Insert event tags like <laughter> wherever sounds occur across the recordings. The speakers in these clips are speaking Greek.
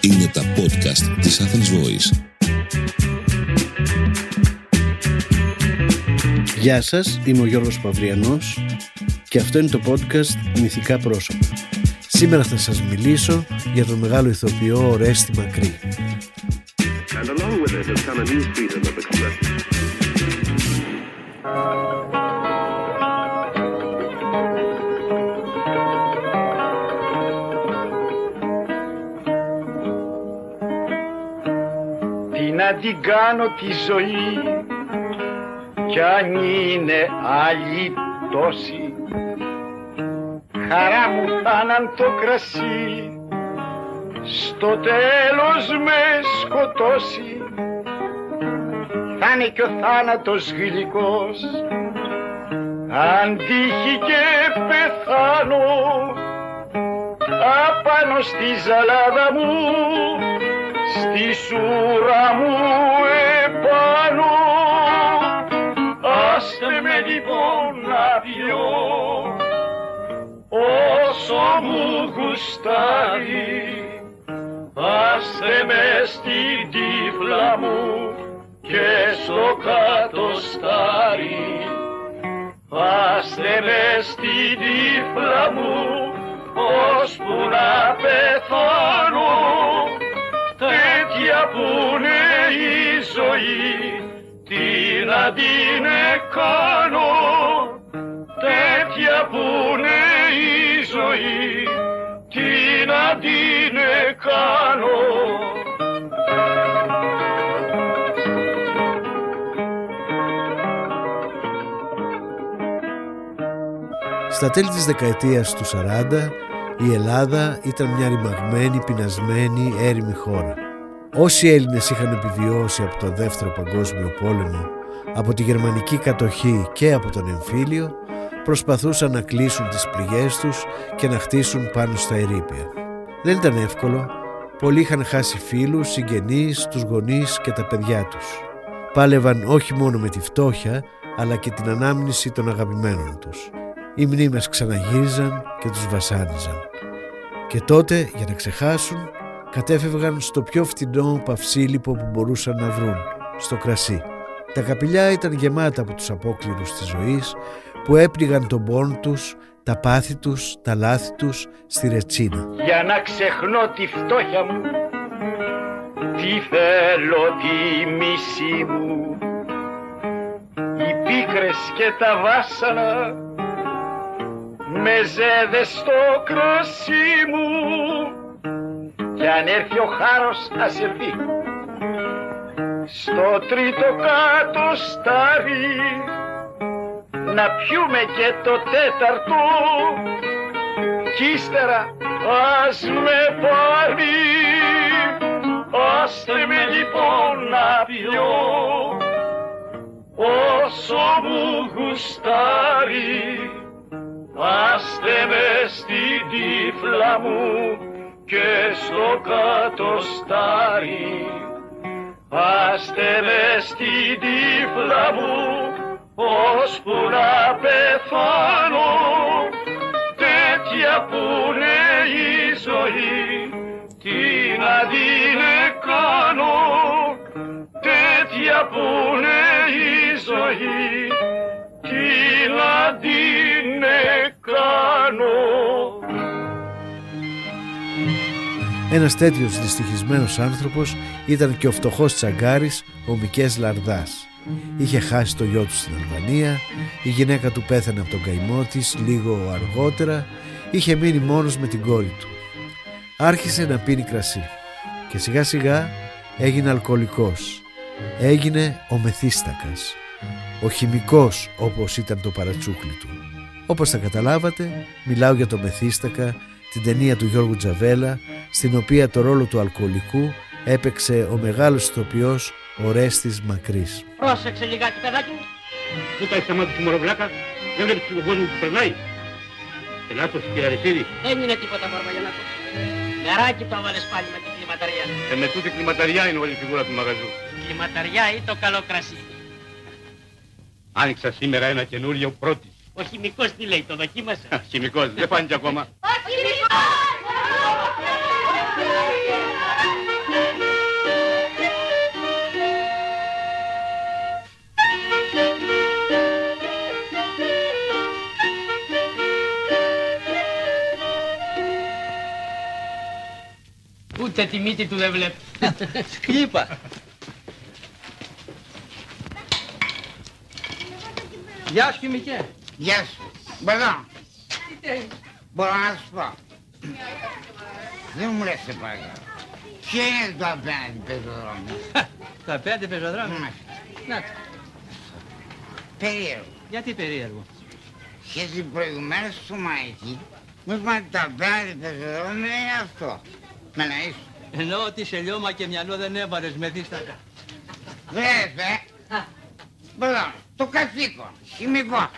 Είναι τα podcast της Athens Voice. Γεια σας, είμαι ο Γιώργος Παυριανός και αυτό είναι το podcast Μυθικά Πρόσωπα. Σήμερα θα σας μιλήσω για τον μεγάλο ηθοποιό Ορέστη Μακρύ. and along with it has come a new την κάνω τη ζωή. Κι αν είναι άλλη τόση χαρά μου θάναν το κρασί. Στο τέλος με σκοτώσει θα είναι και ο θάνατος γλυκός. Αν τύχει και πεθάνω απάνω στη ζαλάδα μου στη σούρα μου επάνω. Άστε με λοιπόν να πιω. Όσο μου γουστάρει άστε με στην τύφλα μου και στο κάτω στάρι. Άστε με στην τύφλα μου ώσπου να πεθάνω τέτοια που είναι η ζωή τι να την κάνω τέτοια που είναι η ζωή τι να την κάνω Στα τέλη της δεκαετίας του 40 η Ελλάδα ήταν μια ρημαγμένη, πεινασμένη, έρημη χώρα. Όσοι Έλληνες είχαν επιβιώσει από το δεύτερο παγκόσμιο πόλεμο, από τη γερμανική κατοχή και από τον εμφύλιο, προσπαθούσαν να κλείσουν τις πληγές τους και να χτίσουν πάνω στα ερήπια. Δεν ήταν εύκολο, πολλοί είχαν χάσει φίλους, συγγενείς, τους γονείς και τα παιδιά τους. Πάλευαν όχι μόνο με τη φτώχεια, αλλά και την ανάμνηση των αγαπημένων τους. Οι μνήμες ξαναγύριζαν και τους βασάνιζαν. Και τότε, για να ξεχάσουν, κατέφευγαν στο πιο φτηνό παυσίλιπο που μπορούσαν να βρουν, στο κρασί. Τα καπηλιά ήταν γεμάτα από τους απόκληρους της ζωής που έπνιγαν τον πόνο τους, τα πάθη τους, τα λάθη τους στη ρετσίνα. για να ξεχνώ τη φτώχεια μου τι θέλω τη μισή μου οι πίκρες και τα βάσανα με ζέδες στο κρασί μου κι αν έρθει ο χάρος ας έρθει στο τρίτο κάτω στάρι να πιούμε και το τέταρτο. Κι ύστερα ας με πάρει. Άστε με λοιπόν να πιω. Όσο μου γουστάρει άστε με στην τύφλα μου και στο κάτω στάρι. Άστε με στην τύφλα μου ώσπου να πεθάνω. Τέτοια που είναι η ζωή τι να την κάνω τέτοια που είναι η ζωή τι να την κάνω Ένας τέτοιος δυστυχισμένος άνθρωπος ήταν και ο φτωχός τσαγκάρης ο Μικές Λαρδάς. Είχε χάσει το γιο του στην Αλβανία, η γυναίκα του πέθανε από τον καημό της λίγο αργότερα, είχε μείνει μόνος με την κόρη του. Άρχισε να πίνει κρασί και σιγά σιγά έγινε αλκοολικός. Έγινε ο Μεθύστακας, ο χημικός όπως ήταν το παρατσούκλι του. Όπως θα καταλάβατε, μιλάω για το Μεθύστακα, την ταινία του Γιώργου Τζαβέλα, στην οποία το ρόλο του αλκοολικού έπαιξε ο μεγάλος ηθοποιός Ορέστης Μακρύς. Πρόσεξε λιγάκι, παιδάκι μου. Πού τα έχεις τα μάτια του μωροπλάκα, δεν βλέπεις τον κόσμο που περνάει. Ελάττως κύριε Αριστίδη, Δεν είναι τίποτα Μπαρμπαγιανάκο. Νεράκι το έβαλες πάλι με την κλιματαριά. ε, με τούτη κλιματαριά είναι όλη η φιγούρα του μαγαζού. Κλιματαριά ή το καλό κρασί. Άνοιξα σήμερα ένα καινούριο πρώτη. Ο χημικός τι λέει, το δοκίμασε; Χημικός, δεν φάνηκε ακόμα. Ούτε τη μύτη του δεν βλέπει. <laughs> Σκύπα. Γεια σου χημικέ. Γεια σου. Μπορώ. Μπορώ να σου πω. Δεν μου λες σε παρακαλώ. Ποιο είναι το απέναντι πεζοδρόμιο; Το απέναντι πεζοδρόμιο. Ναι. Να το. Περίεργο. Γιατί περίεργο; Γιατί προηγουμένως στο Μαϊκή μου είπαν ότι το απέναντι πεζοδρόμιο είναι αυτό. Με να είσαι. Ενώ ότι σε λιώμα και μυαλό δεν έβαλες με δίστακα. Βέβαια. Μπορώ. Το καθήκον. Χημικό.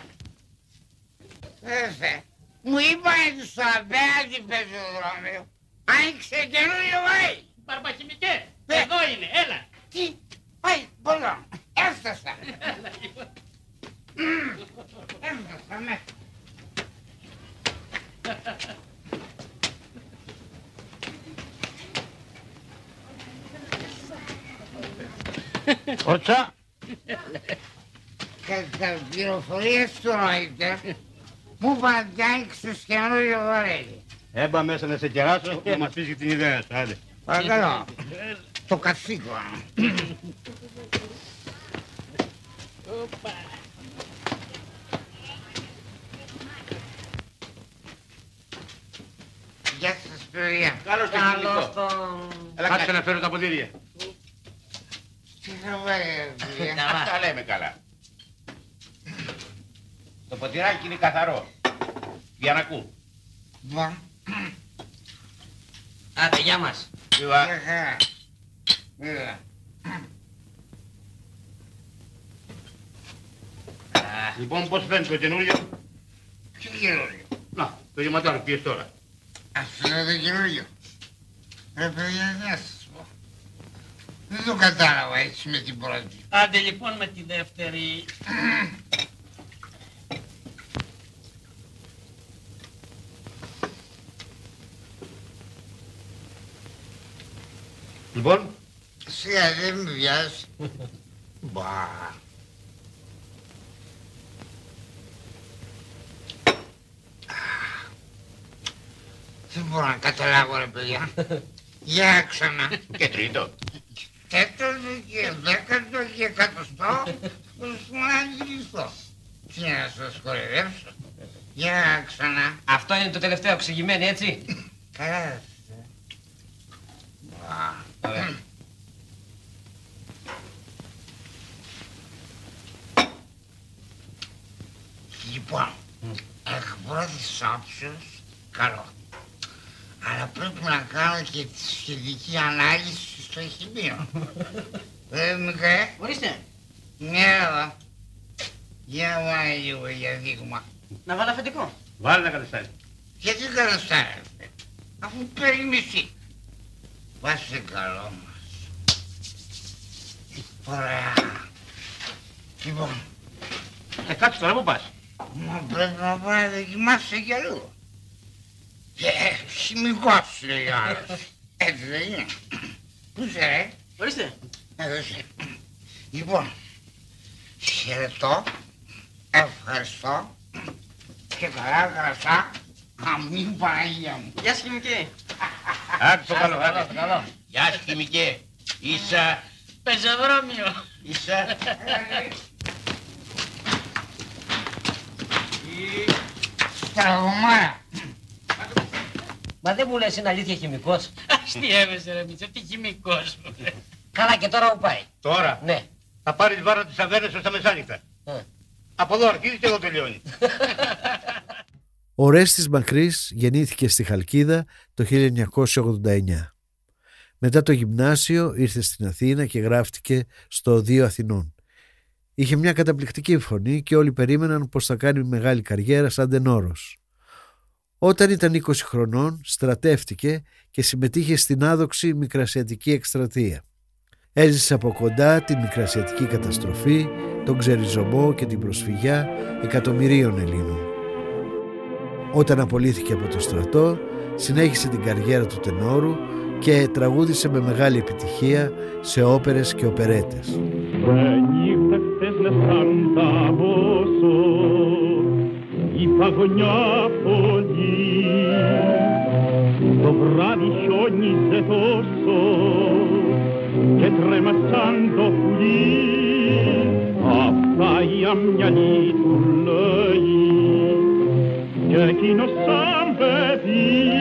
Βέβαια. Μου είπαν ότι στο απέναντι πεζοδρόμιο άνοιξε καινούριο βάη. Μπαρμπαχημικέ, Ναι. εδώ είναι, έλα. Τι, πάει, μπορώ, έφτασα. Μμμ, Έφτασα, ναι. <laughs> Ότσα. Κατά πληροφορίες του Reuters, μου είπαν ότι άνοιξες καινούριο βαρέλι. Έμπα μέσα να σε κεράσω να μας πεις και την ιδέα σου. Άντε. Παρακαλώ, το καθήκον. Γεια σας παιδιά. Καλώς το Καλώς χημικό. τον... Κάτσε να φέρω τα ποτήρια. Τι θα βάλει, παιδιά. Τα λέμε καλά. Το ποτηράκι είναι καθαρό. Γιανακού. Μπα, Άντε, γεια μας. Ιβα. γεια χαρά. Έλα. Λοιπόν, πώς φαίνεται το καινούριο; Ποιο καινούριο; Να, το γεματάρι πιες τώρα. Αυτό είναι το καινούριο. Ρε παιδιά, να σας πω. Δεν το κατάλαβα έτσι με την πρώτη. Άντε λοιπόν με τη δεύτερη. Λοιπόν, Σιγά δεν με βιάζει. Μπα. Δεν μπορώ να καταλάβω ρε παιδιά. <laughs> Για ξανά. και τρίτο. Τέταρτο και δέκατο και εκατοστό προσπαθώ να αντιληφθώ. Τι να σας κορυδέψω. Για ξανά. Αυτό είναι το τελευταίο εξηγημένο, έτσι; Καλά. Μπα. Λοιπόν, εκ πρώτης όψεως, καλό. Αλλά πρέπει να κάνω και τη σχετική ανάλυση στο χημείο. <laughs> Ε, Μικαέ, Ορίστε, ναι, εδώ. Για βάλε λίγο για δείγμα. να βάλω αφεντικό. Βάλε να καταστάσει. Γιατί καταστάρετε, αφού παίρνει μισή. Βάσε καλό μας. Ωραία. Λοιπόν, Ε, κάτσε τώρα, πού πας; μα πρέπει να πάει να δοκιμάσει κι αλλού. Ε, χημικός λέει ο άλλος. Έτσι δεν είναι. Πού είσαι ρε; Ορίστε. Εδώ είσαι. Λοιπόν, χαιρετώ, ευχαριστώ και καλά γραφτά. Αμήν Παναγία μου. Γεια σου, χημική. Άκου το καλό, Καλό, άντε. καλό. Γεια σου, χημικέ. Ίσα, Πεζοδρόμιο. ίσα. Στραβωμάρα. Μα δεν μου λες είναι αλήθεια χημικός; Αστείευεσαι ρε Μίτσο, τι χημικός μου. Καλά και τώρα που πάει; Τώρα; Ναι. θα πάρεις βάρο τις αβέρες ως τα μεσάνυχτα. Ε. Από εδώ αρχίζεις και εδώ τελειώνει. <laughs> Ο Ρέστης Μακρύς γεννήθηκε στη Χαλκίδα το 1989. Μετά το γυμνάσιο ήρθε στην Αθήνα και γράφτηκε στο Οδείο Αθηνών. Είχε μια καταπληκτική φωνή και όλοι περίμεναν πως θα κάνει μεγάλη καριέρα σαν τενόρος. Όταν ήταν 20 χρονών στρατεύτηκε και συμμετείχε στην άδοξη Μικρασιατική Εκστρατεία. Έζησε από κοντά την Μικρασιατική καταστροφή, τον ξεριζωμό και την προσφυγιά εκατομμυρίων Ελλήνων. Όταν απολύθηκε από το στρατό, συνέχισε την καριέρα του τενόρου και τραγούδισε με μεγάλη επιτυχία σε όπερες και οπερέτες. Η παγωνιά πολύ το βράδυ χιόνιζε τόσο και τρέμα σαν το πουλί. Αυτά η αμυαλή του λέει. Και εκείνος σαν παιδί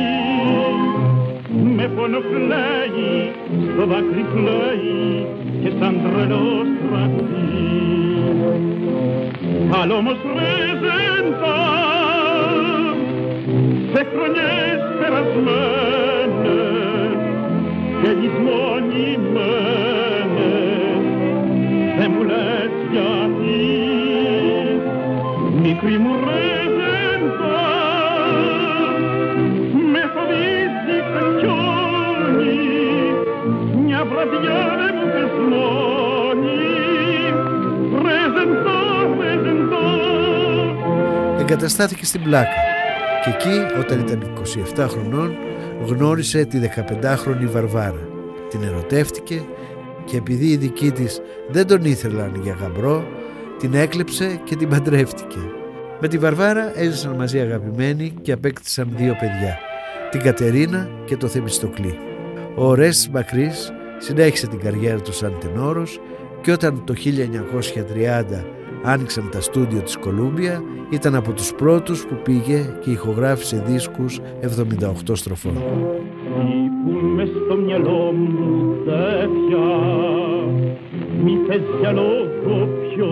με πόνο κλαίει στο δάκρυ κλαίει και σαν τρελός τραγουδί αλλά όμως ρεζεντά σε χρονιές περασμένες και λησμονημένες δεν μου λες γιατί μικρή μου ρεζεντά με φοβίζει χιόνι μια βραδιά Εγκαταστάθηκε στην Πλάκα και εκεί όταν ήταν 27 χρονών γνώρισε τη 15χρονη Βαρβάρα. Την ερωτεύτηκε και επειδή οι δικοί της δεν τον ήθελαν για γαμπρό την έκλεψε και την παντρεύτηκε. Με τη Βαρβάρα έζησαν μαζί αγαπημένοι και απέκτησαν δύο παιδιά, την Κατερίνα και το Θεμιστοκλή. Ο Ορέστης Μακρύς συνέχισε την καριέρα του σαν τενόρος και όταν το 1930 άνοιξαν τα στούντιο της Κολούμπια ήταν από τους πρώτους που πήγε και ηχογράφησε δίσκους 78 στροφών. Λείπουν στο μυαλό μου τέτοια Μη θες για λόγο πιο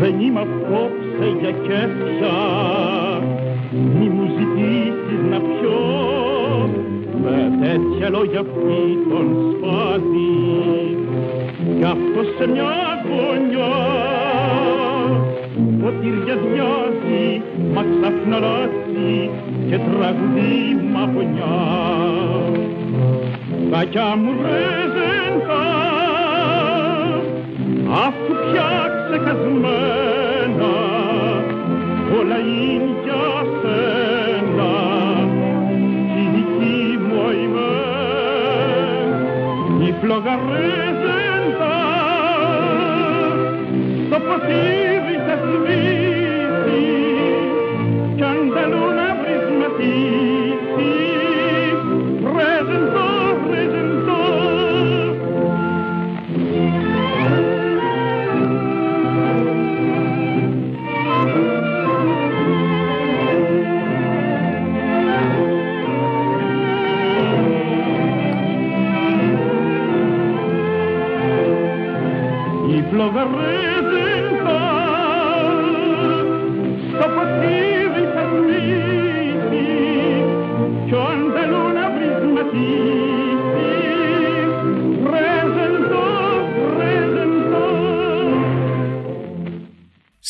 Δεν είμαι απόψε για κέφια Μη μου ζητήσεις να πιω Με τέτοια λόγια αυτή τον σπάζει Κι αυτός σε μια γωνιά ποτηριαδιάζει, μα ξαφνά αλλάζει και τραγουδεί μαχονιά. Κακιά μου ρεζεντά, αφού πια ξεχασμένα, όλα είναι για σένα, κι η δική μου είμαι, η φλόγα στο ποτήρι θα σβήσει κι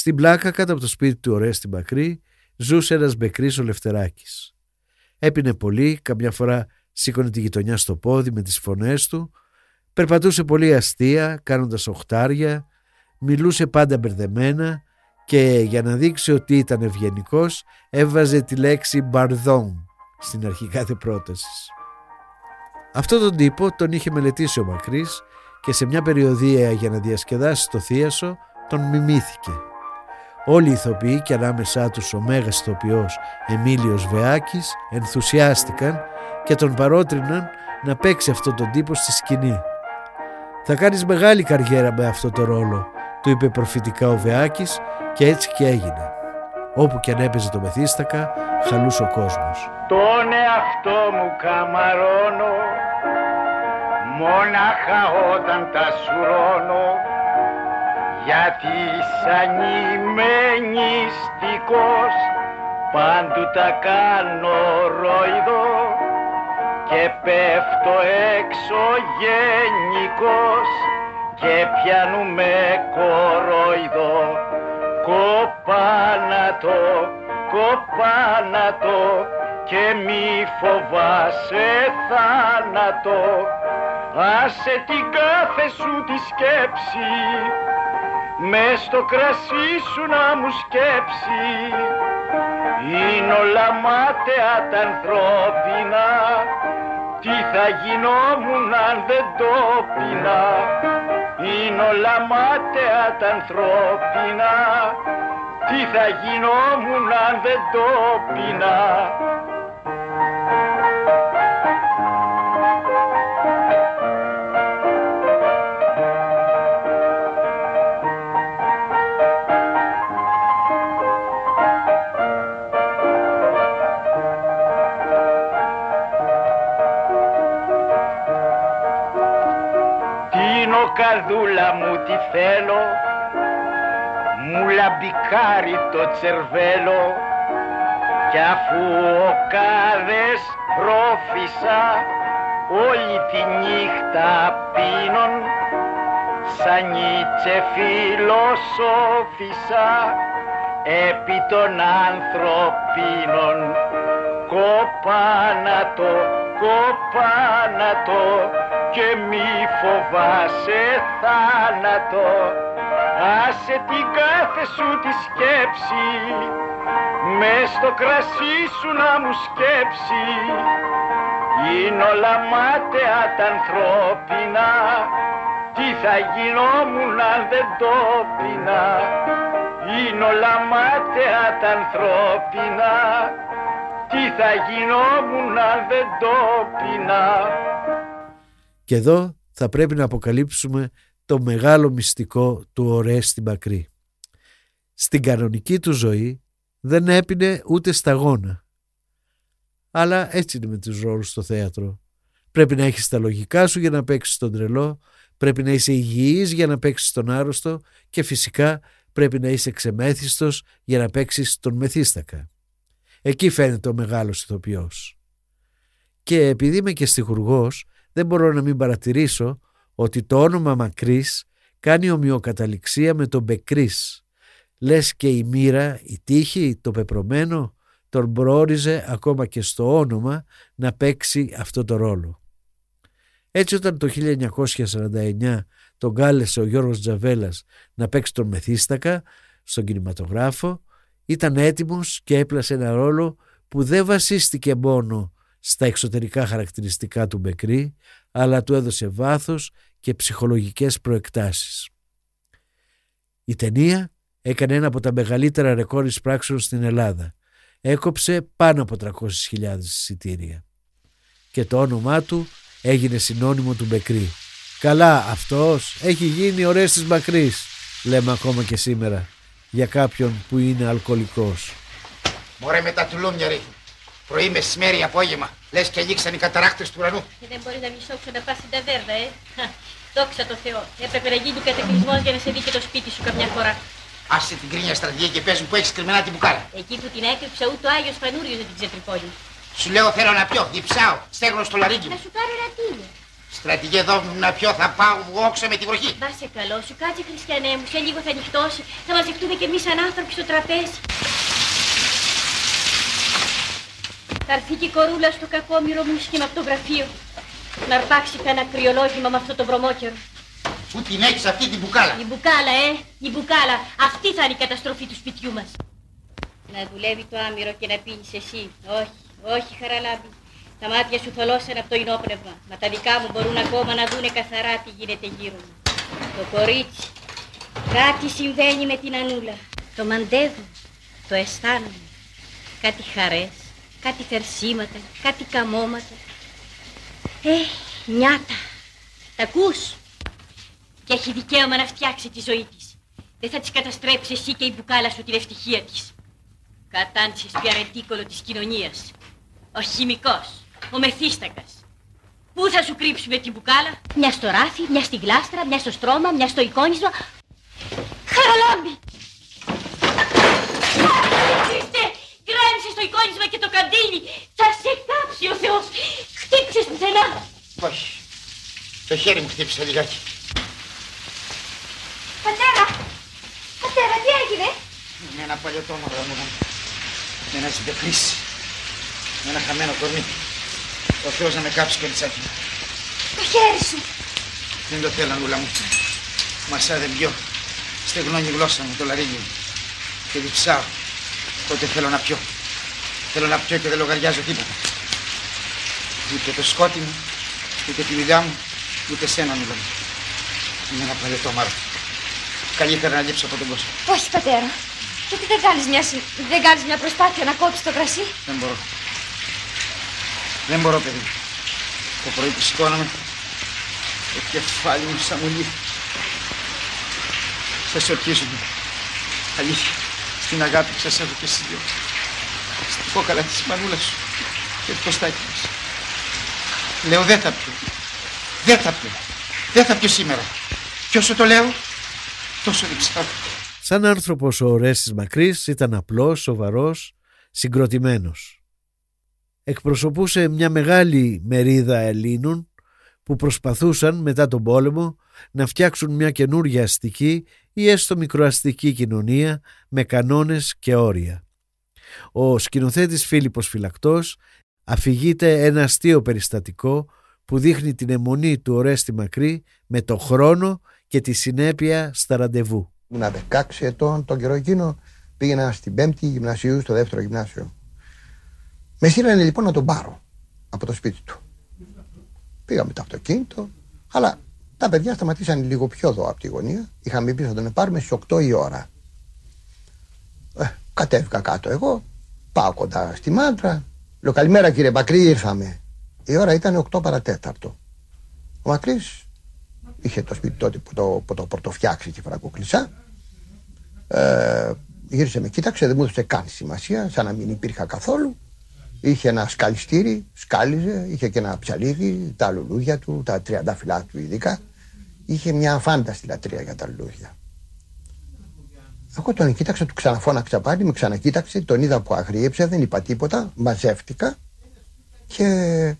Στην πλάκα κάτω από το σπίτι του Ορέστη Μακρύ ζούσε ένας μπεκρής ο Λευτεράκης. Έπινε πολύ, καμιά φορά σήκωνε τη γειτονιά στο πόδι με τις φωνές του, περπατούσε πολύ αστεία κάνοντας οχτάρια, μιλούσε πάντα μπερδεμένα και για να δείξει ότι ήταν ευγενικός έβαζε τη λέξη «μπαρδόν» στην αρχή κάθε πρότασης. Αυτό τον τύπο τον είχε μελετήσει ο Μακρύς και σε μια περιοδία για να διασκεδάσει το θίασο τον μιμήθηκε. Όλοι οι ηθοποιοί και ανάμεσά τους ο μέγας ηθοποιός Εμίλιος Βεάκης ενθουσιάστηκαν και τον παρότριναν να παίξει αυτόν τον τύπο στη σκηνή. «Θα κάνεις μεγάλη καριέρα με αυτό το ρόλο», του είπε προφητικά ο Βεάκης και έτσι και έγινε. Όπου και αν έπαιζε το μεθύστακα, χαλούσε ο κόσμος. Τον εαυτό μου καμαρώνω Μόναχα όταν τα σουρώνω Γιατί σαν είμαι νηστικός Πάντου τα κάνω ρόιδο Και πέφτω έξω γενικός Και πιάνουμε κορόιδο Κοπάνατο, κοπάνατο και μη φοβάσαι θάνατο. Άσε την κάθε σου τη σκέψη μες στο κρασί σου να μου σκέψει. Είναι όλα μάταια τα ανθρώπινα. Τι θα γινόμουν αν δεν το πεινά είναι όλα μάταια τα ανθρώπινα. Τι θα γινόμουν αν δεν το πεινά καρδούλα μου τι θέλω. Μου λαμπικάρει το τσερβέλο. Κι αφού ο κάδες πρόφησα όλη τη νύχτα πίνων. Σαν νίτσε φιλοσόφησα επί των ανθρωπίνων. Κοπάνατο, κοπάνατο και μη φοβάσαι θάνατο. Άσε την κάθε σου τη σκέψη μες στο κρασί σου να μου σκέψει. Είναι όλα μάταια τα ανθρώπινα τι θα γινόμουν αν δεν το πεινά είναι όλα μάταια τα ανθρώπινα τι θα γινόμουν αν δεν το πεινά και εδώ θα πρέπει να αποκαλύψουμε το μεγάλο μυστικό του Ορέστη Μακρύ. Στην κανονική του ζωή δεν έπινε ούτε σταγόνα. Αλλά έτσι είναι με τους ρόλους στο θέατρο. Πρέπει να έχεις τα λογικά σου για να παίξεις τον τρελό, πρέπει να είσαι υγιής για να παίξεις τον άρρωστο και φυσικά πρέπει να είσαι ξεμέθιστος για να παίξεις τον μεθύστακα. Εκεί φαίνεται ο μεγάλος ηθοποιός. Και επειδή είμαι και στιχουργός, δεν μπορώ να μην παρατηρήσω ότι το όνομα Μακρύς κάνει ομοιοκαταληξία με τον Μπεκρής. Λες και η μοίρα, η τύχη, το πεπρωμένο τον προόριζε ακόμα και στο όνομα να παίξει αυτό το ρόλο. Έτσι όταν το 1949 τον κάλεσε ο Γιώργος Τζαβέλας να παίξει τον Μεθύστακα στον κινηματογράφο ήταν έτοιμος και έπλασε ένα ρόλο που δεν βασίστηκε μόνο στα εξωτερικά χαρακτηριστικά του Μπεκρή, αλλά του έδωσε βάθος και ψυχολογικές προεκτάσεις. Η ταινία έκανε ένα από τα μεγαλύτερα ρεκόρ εισπράξεων στην Ελλάδα. Έκοψε πάνω από 300.000 εισιτήρια. Και το όνομά του έγινε συνώνυμο του Μπεκρή. Καλά αυτός έχει γίνει ωραίος της Μακρής, λέμε ακόμα και σήμερα, για κάποιον που είναι αλκοολικός. Μωρέ με τα τουλούμια ρε. Πρωί, μεσημέρι, απόγευμα. Λες και ανοίξαν οι καταράκτε του ουρανού. Και δεν μπορείς να μισόξω να πας στην ταβέρνα, ε. Δόξα τω Θεώ. Έπρεπε να γίνει κατακλυσμό για να σε δει και το σπίτι σου καμιά φορά. Άσε την κρίνια στρατηγία και πες μου που έχεις κρυμμένα την μπουκάλα. Εκεί που την έκρυψα ούτε ο Άγιος Φανούριο δεν την ξετρυπώνει. Σου λέω θέλω να πιω, διψάω, στέγνω στο λαρίγκι μου. Να σου πάρω ένα τίλιο. Στρατηγέ εδώ να πιω, θα πάω όξω με τη βροχή. Βά σε καλό σου, κάτσε χριστιανέ μου, σε λίγο θα νυχτώσει. Θα μαζευτούμε κι εμείς σαν άνθρωποι στο τραπέζι. Θα έρθει και η κορούλα στο κακόμοιρο μου σχήμα από το γραφείο. Να αρπάξει κανένα κρυολόγημα με αυτό το βρωμόκερο. Πού την έχεις αυτή την μπουκάλα; Η μπουκάλα, ε, η μπουκάλα. Αυτή θα είναι η καταστροφή του σπιτιού μας. Να δουλεύει το άμυρο και να πίνεις εσύ. Όχι, όχι χαραλάμπη. Τα μάτια σου θολώσαν από το ινόπνευμα. Μα τα δικά μου μπορούν ακόμα να δούνε καθαρά τι γίνεται γύρω μου. Το κορίτσι. Κάτι συμβαίνει με την Ανούλα. Το μαντεύω. Το αισθάνομαι. Κάτι χαρές κάτι θερσίματα, κάτι καμώματα. Ε, νιάτα, τα ακούς; Και έχει δικαίωμα να φτιάξει τη ζωή της. Δεν θα της καταστρέψει εσύ και η μπουκάλα σου την ευτυχία της. Κατάντησες πια ρετίκολο της κοινωνίας. Ο χημικός, ο μεθύστακας. Πού θα σου κρύψουμε την μπουκάλα; Μια στο ράφι, μια στη γλάστρα, μια στο στρώμα, μια στο εικόνισμα. Χαραλάμπη! Γκρέμισε το εικόνισμα και το καντήλι. Θα σε κάψει ο Θεός. Χτύπησες πουθενά. Όχι. Το χέρι μου χτύπησε λιγάκι. Πατέρα, πατέρα, τι έγινε; Με ένα παλιωτό μου. Με ένα συμπεκρίσι. Με ένα χαμένο κορμί. Ο Θεός να με κάψει και τσάκι. Το χέρι σου. Δεν το θέλω, Ανούλα μου. Μασά δεν πιω. Στεγνώνει η γλώσσα μου, το λαρίνι μου. Και διψάω. Τότε θέλω να πιω. Θέλω να πιω και δεν λογαριάζω τίποτα. Ούτε το σκότι μου, ούτε τη δουλειά μου, ούτε σένα, Ανούλα μου. Είναι ένα παλαιό μάρο. Καλύτερα να λείψω από τον κόσμο. Όχι, πατέρα. Γιατί δεν κάνεις μια, συ- δεν κάνεις μια προσπάθεια να κόψεις το κρασί; Δεν μπορώ. Δεν μπορώ, παιδί. Το πρωί που σηκώνομαι, το κεφάλι μου σαν μουλί. Σας ορκίζομαι. Αλήθεια. Στην αγάπη που σας έχω και εσείς δυο. Στην κόκαλα της μανούλας σου και το κοστάκι μας. Λέω δεν θα πιω. Δεν θα πιω. Δεν θα πιω σήμερα. Και όσο το λέω, τόσο διψάω. Σαν άνθρωπος ο Ορέστης Μακρύς ήταν απλός, σοβαρός, συγκροτημένος. Εκπροσωπούσε μια μεγάλη μερίδα Ελλήνων που προσπαθούσαν μετά τον πόλεμο να φτιάξουν μια καινούργια αστική ή έστω μικροαστική κοινωνία με κανόνες και όρια. Ο σκηνοθέτης Φίλιππος Φυλακτός αφηγείται ένα αστείο περιστατικό που δείχνει την αιμονή του Ορέστη Μακρύ με το χρόνο και τη συνέπεια στα ραντεβού. Ήμουν 16 ετών, τον καιρό εκείνο πήγαινα στην πέμπτη γυμνασίου, στο δεύτερο γυμνάσιο. Με στείλανε λοιπόν να τον πάρω από το σπίτι του. Πήγα με το αυτοκίνητο, αλλά τα παιδιά σταματήσαν λίγο πιο εδώ από τη γωνία. Είχαμε πει θα τον πάρουμε στι 8 η ώρα. Ε, κατέβηκα κάτω εγώ, πάω κοντά στη μάντρα. Λέω καλημέρα κύριε Μακρύ, ήρθαμε. Η ώρα ήταν 8 παρατέταρτο. Ο Μακρύς είχε το σπίτι τότε που το, που το πρωτοφτιάξει και φραγκοκλεισά. Ε, γύρισε με κοίταξε, δεν μου έδωσε καν σημασία, σαν να μην υπήρχα καθόλου. Είχε ένα σκαλιστήρι, σκάλιζε, είχε και ένα ψαλίδι, τα λουλούδια του, τα τριαντάφυλλά του ειδικά. Είχε μια φάνταστη λατρεία για τα λουλούδια. Εγώ τον κοίταξα, του ξαναφώναξα πάλι, με ξανακοίταξε, τον είδα που αγρίεψε, δεν είπα τίποτα, μαζεύτηκα και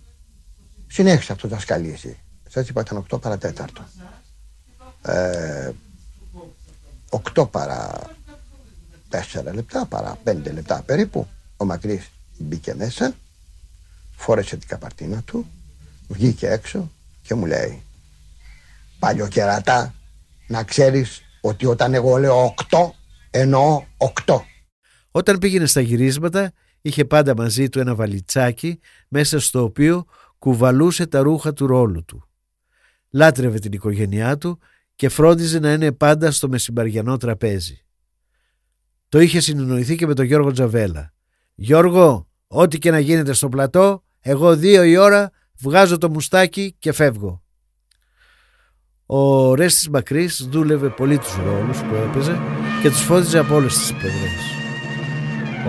συνέχισα αυτό το δασκαλίζει. Σας είπα ήταν 8 παρατέταρτο. Ε, 8 παρά 4 λεπτά, παρά 5 λεπτά περίπου, ο Μακρύς μπήκε μέσα, φόρεσε την καπαρτίνα του, βγήκε έξω και μου λέει «Παλιοκερατά, να ξέρεις ότι όταν εγώ λέω 8, εννοώ 8». Όταν πήγαινε στα γυρίσματα είχε πάντα μαζί του ένα βαλιτσάκι μέσα στο οποίο κουβαλούσε τα ρούχα του ρόλου του. Λάτρευε την οικογένειά του και φρόντιζε να είναι πάντα στο μεσημβαριανό τραπέζι. Το είχε συνεννοηθεί και με τον Γιώργο Τζαβέλα. «Γιώργο, ό,τι και να γίνεται στο πλατό, εγώ δύο η ώρα βγάζω το μουστάκι και φεύγω». Ο Ρέστης Μακρύς δούλευε πολύ τους ρόλους που έπαιζε και τους φώτιζε από όλες τις πλευρές.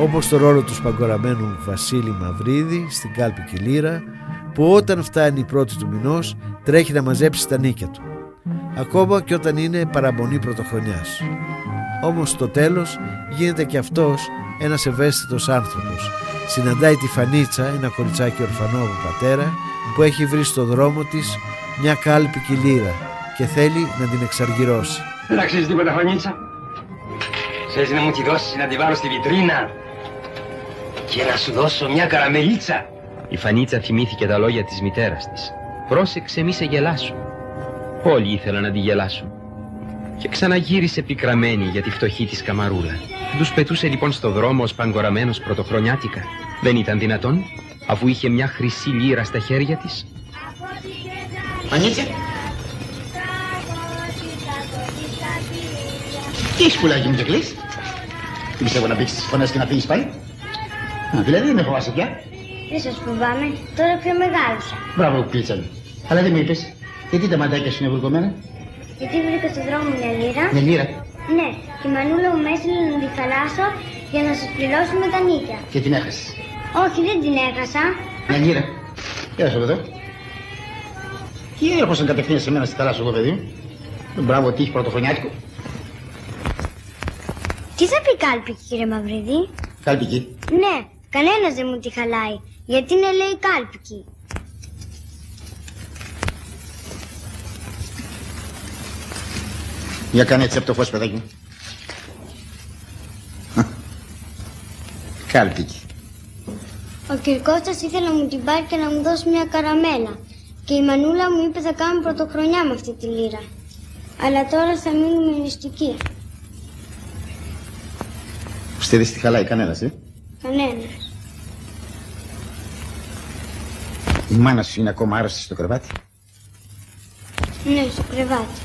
Όπως το ρόλο του σπαγκοραμένου Βασίλη Μαυρίδη στην κάλπη Κιλίρα που όταν φτάνει η πρώτη του μηνός τρέχει να μαζέψει τα νίκια του. Ακόμα και όταν είναι παραμονή πρωτοχρονιάς. Όμως στο τέλος γίνεται και αυτός ένας ευαίσθητος άνθρωπος. Συναντάει τη Φανίτσα, ένα κοριτσάκι ορφανό από πατέρα που έχει βρει στο δρόμο της μια κάλπη κυλήρα και θέλει να την εξαργυρώσει. Δεν αξίζει τίποτα φανίτσα. Θες να μου τη δώσεις να τη βάλω στη βιτρίνα και να σου δώσω μια καραμελίτσα. Η Φανίτσα θυμήθηκε τα λόγια της μητέρας της. Πρόσεξε μη σε γελάσω. Όλοι ήθελαν να τη γελάσουν. Και ξαναγύρισε πικραμένη για τη φτωχή της καμαρούλα. Τους πετούσε λοιπόν στο δρόμο ως παγκοραμένος πρωτοχρονιάτικα. Δεν ήταν δυνατόν, αφού είχε μια χρυσή λίρα στα χέρια της. Φανίτσα. Τι έχεις πουλάκι μου και κλείς. Τι πιστεύω να πεις τις φωνές και να φύγεις πάλι; Α, δηλαδή δεν με φοβάσαι πια; Δεν σας φοβάμαι, τώρα πιο μεγάλωσα. Μπράβο κλίτσα μου. Αλλά δεν μου είπες. Γιατί τα μαντάκια σου είναι βουλκωμένα; Γιατί βρήκα στον δρόμο μια λίρα. Με λίρα; Ναι, και η μανούλα μου με έστειλε να τη χαλάσω για να σας πληρώσουμε τα νίκια. Και την έχασες; Όχι, δεν την έχασα. Μια λίρα. Κοίταξε εδώ. Τι έρχος να κατευθύνεις σε μένα στη θαλάσσα εγώ παιδί; Μου. Μπράβο, τι έχεις πρωτοχρονιάτικο. Τι θα πει κάλπικη, κύριε Μαυρίδη; Κάλπικη. Ναι, κανένας δεν μου τη χαλάει. Γιατί είναι λέει κάλπικη. Για κάνε έτσι από το φως παιδάκι μου. Κάλπικη. Ο Κυρκώστας ήθελε να μου την πάρει και να μου δώσει μια καραμέλα. Και η μανούλα μου είπε θα κάνουμε πρωτοχρονιά με αυτή τη λύρα. Αλλά τώρα θα μείνουμε νηστικοί. Στη δεν στη χαλάει κανένας, ε. Κανένας. Η μάνα σου είναι ακόμα άρρωστη στο κρεβάτι. Ναι, στο κρεβάτι.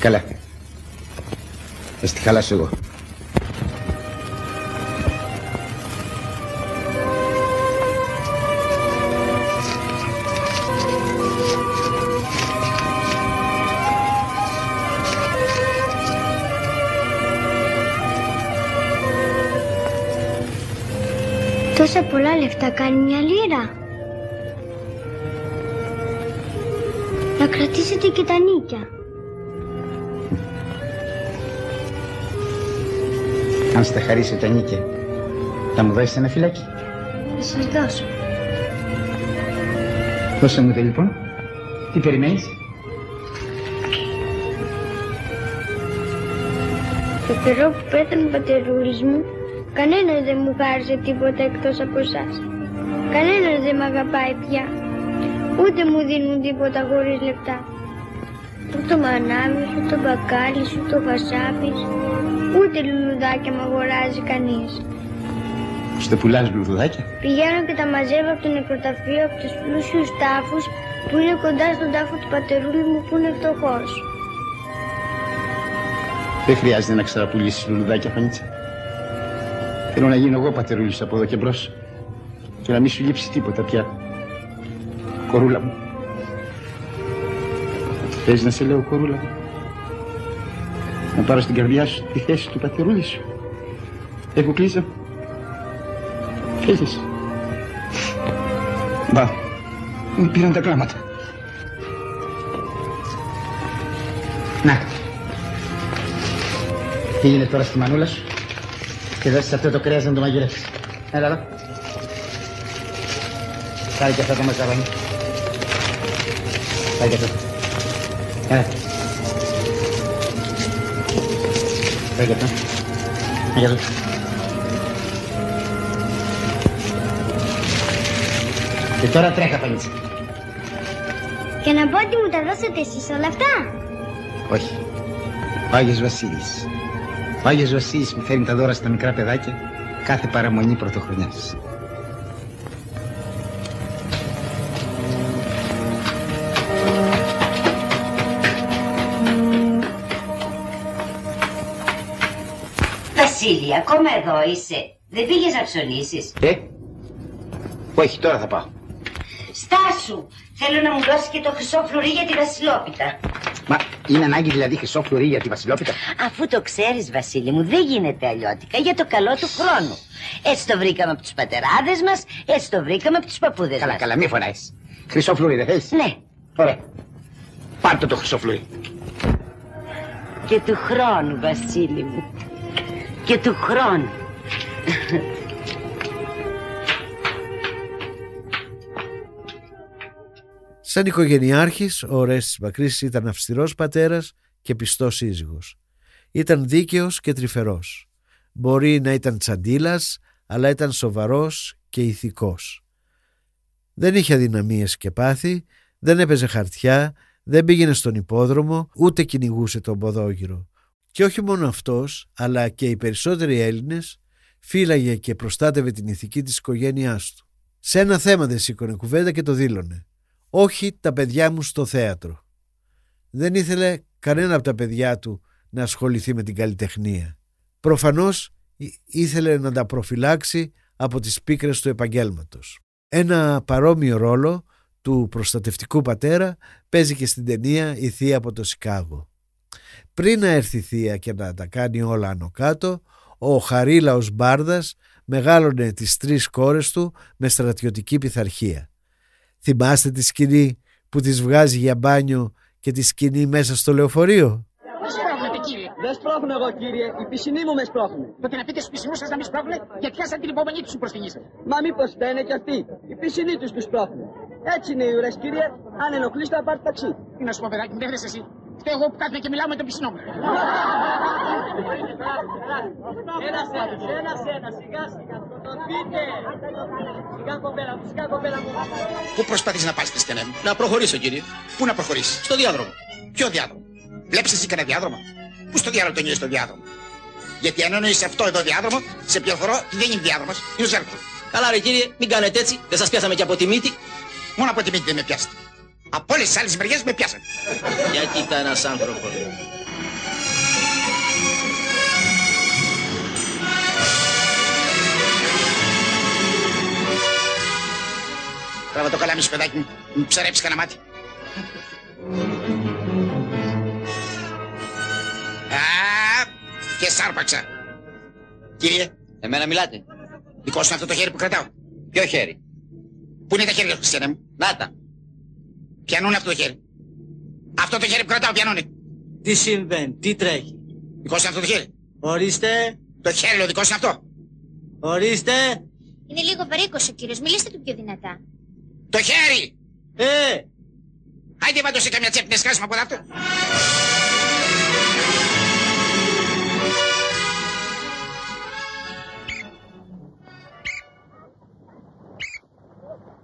Καλά. Θα στη χαλάσω εγώ. Πολλά λεφτά κάνει μια λίρα. Να κρατήσετε και τα νίκια. Αν στα χαρίσω τα νίκια, θα μου δώσεις ένα φυλάκι. Θα σας δώσω. Δώσε μου το λοιπόν. Τι περιμένεις; Το καιρό που πέθανε ο πατερούλης μου, κανένας δεν μου χάρισε τίποτα εκτός από εσάς. Κανένας δεν με αγαπάει πια. Ούτε μου δίνουν τίποτα χωρίς λεπτά. Ούτε το μανάβι σου, το μπακάλι σου, το χασάπι σου, ούτε λουλουδάκια μ' αγοράζει κανείς. Στο πουλάς λουλουδάκια; Πηγαίνω και τα μαζεύω από το νεκροταφείο από τους πλούσιους τάφους που είναι κοντά στον τάφο του πατερούλη μου που είναι φτωχός. Δεν χρειάζεται να ξαναπουλήσεις λουλουδάκια, Φανίτσα. Θέλω να γίνω εγώ πατερούλης από εδώ και μπρος. Και να μην σου λείψει τίποτα πια. Κορούλα μου. Θες να σε λέω κορούλα μου. Να πάρω στην καρδιά σου τη θέση του πατερούλη σου. Έχω κλείσω. Θέλεις. Μπα. Μου πήραν τα κλάματα. Να. Πήγαινε τώρα στη μανούλα σου; Και δώσεις αυτό το κρέας να το μαγειρέψεις. Έλα εδώ. Πάρε και αυτό το μακαρόνι. Πάρε και αυτό. Έλα. Πάρε και αυτό. Πάρε και αυτό. Και τώρα τρέχα, Πανίτσα. Και να πω ότι μου τα δώσατε εσείς όλα αυτά; Όχι. Ο Άγιος Βασίλης. Ο Άγιος Βασίλης μου φέρνει τα δώρα στα μικρά παιδάκια κάθε παραμονή πρωτοχρονιάς. Βασίλη, ακόμα εδώ είσαι. Δεν πήγες να ψωνίσεις; Ε, όχι, τώρα θα πάω. Στάσου! Θέλω να μου δώσεις και το χρυσό φλουρί για τη Βασιλόπιτα. Μα είναι ανάγκη δηλαδή χρυσό φλουρί για τη Βασιλόπιτα; Αφού το ξέρεις, Βασίλη μου, δεν γίνεται αλλιώτικα για το καλό του χρόνου. Έτσι το βρήκαμε από τους πατεράδες μας, έτσι το βρήκαμε από τους παππούδες Καλά, μας. καλά, μη φωνάεις. Χρυσό φλουρί δεν θέλεις; Ναι. Ωραία. Πάρτε το χρυσό φλουρί. Και του χρόνου, Βασίλη μου. Και του χρόνου. Σαν οικογενειάρχης, ο Ορέστης Μακρύς ήταν αυστηρός πατέρας και πιστός σύζυγος. Ήταν δίκαιος και τρυφερός. Μπορεί να ήταν τσαντίλας, αλλά ήταν σοβαρός και ηθικός. Δεν είχε αδυναμίες και πάθη, δεν έπαιζε χαρτιά, δεν πήγαινε στον υπόδρομο, ούτε κυνηγούσε τον ποδόγυρο. Και όχι μόνο αυτός, αλλά και οι περισσότεροι Έλληνες, φύλαγε και προστάτευε την ηθική της οικογένειάς του. Σε ένα θέμα δεν σήκωνε κουβέντα και το δήλωνε. Όχι τα παιδιά μου στο θέατρο. Δεν ήθελε κανένα από τα παιδιά του να ασχοληθεί με την καλλιτεχνία. Προφανώς ή- ήθελε να τα προφυλάξει από τις πίκρες του επαγγέλματος. Ένα παρόμοιο ρόλο του προστατευτικού πατέρα παίζει και στην ταινία «Η Θεία από το Σικάγο». Πριν να έρθει η Θεία και να τα κάνει όλα άνω κάτω, ο Χαρίλαος Μπάρδας μεγάλωνε τις τρεις κόρες του με στρατιωτική πειθαρχία. Θυμάστε τη σκηνή που τις βγάζει για μπάνιο και τη σκηνή μέσα στο λεωφορείο; Δεν σπρώχνετε, κύριε; Δεν σπρώχνω εγώ, κύριε. Οι πισινοί μου με σπρώχνουν. Τότε να πείτε στους πισινούς σας να μην σπρώχνουν, γιατί πιάσαν την υπομονή τους προ την ύστα. Μα μήπως φταίνε κι αυτοί. Οι πισινοί τους τους σπρώχνουν. Έτσι είναι οι ουρές, κύριε. Αν ενοχλείς, θα πάρεις ταξί. Τι να σου πω, παιδάκι, μου, δεν θες εσύ. Φταίω εγώ που κάθομαι και μιλάω με τον πισινό μου. Ένας, ένας, ένας, ένας, σιγά σιγά, σκοτωθείτε. Σιγά κοπέλα μου, σιγά κοπέλα μου. Πού προσπαθείς να πας, Χριστιανέ μου. Να προχωρήσω, κύριε. Πού να προχωρήσεις; Στο διάδρομο. Ποιο διάδρομο; Βλέπεις εσύ κανένα διάδρομο; Πού στο διάλογο τον το διάδρομο; Γιατί αν εννοείς αυτό εδώ διάδρομο, σε πληροφορώ ότι δεν είναι διάδρομος, είναι ο Ζέρκος. Καλά ρε κύριε, μην κάνετε έτσι. Δεν σας πιάσαμε και από τη μύτη. Μόνο από τη μύτη δεν με πιάσετε. Από όλες τις άλλες μεριές με πιάσατε. Για κοίτα ένας άνθρωπος. Τράβα το καλάμι σου παιδάκι μου, μου ψαρέψει κανένα μάτι. Α, και σάρπαξα. Κύριε. Εμένα μιλάτε. Δικό σου είναι αυτό το χέρι που κρατάω. Ποιο χέρι; Πού είναι τα χέρια σου, Χριστιανέ μου; Να τα. Πιανούν αυτό το χέρι. Αυτό το χέρι που κρατάω πιανούνε. Τι συμβαίνει, τι τρέχει; Δικό σου είναι αυτό το χέρι. Ορίστε. Το χέρι, λέω, δικό σου είναι αυτό. Ορίστε. Είναι λίγο περίκος ο κύριος, μιλήστε του πιο δυνατά. Το χέρι! Ε! Άιντε πάντως σε καμιά τσέπη να σκάσουμε από αυτό.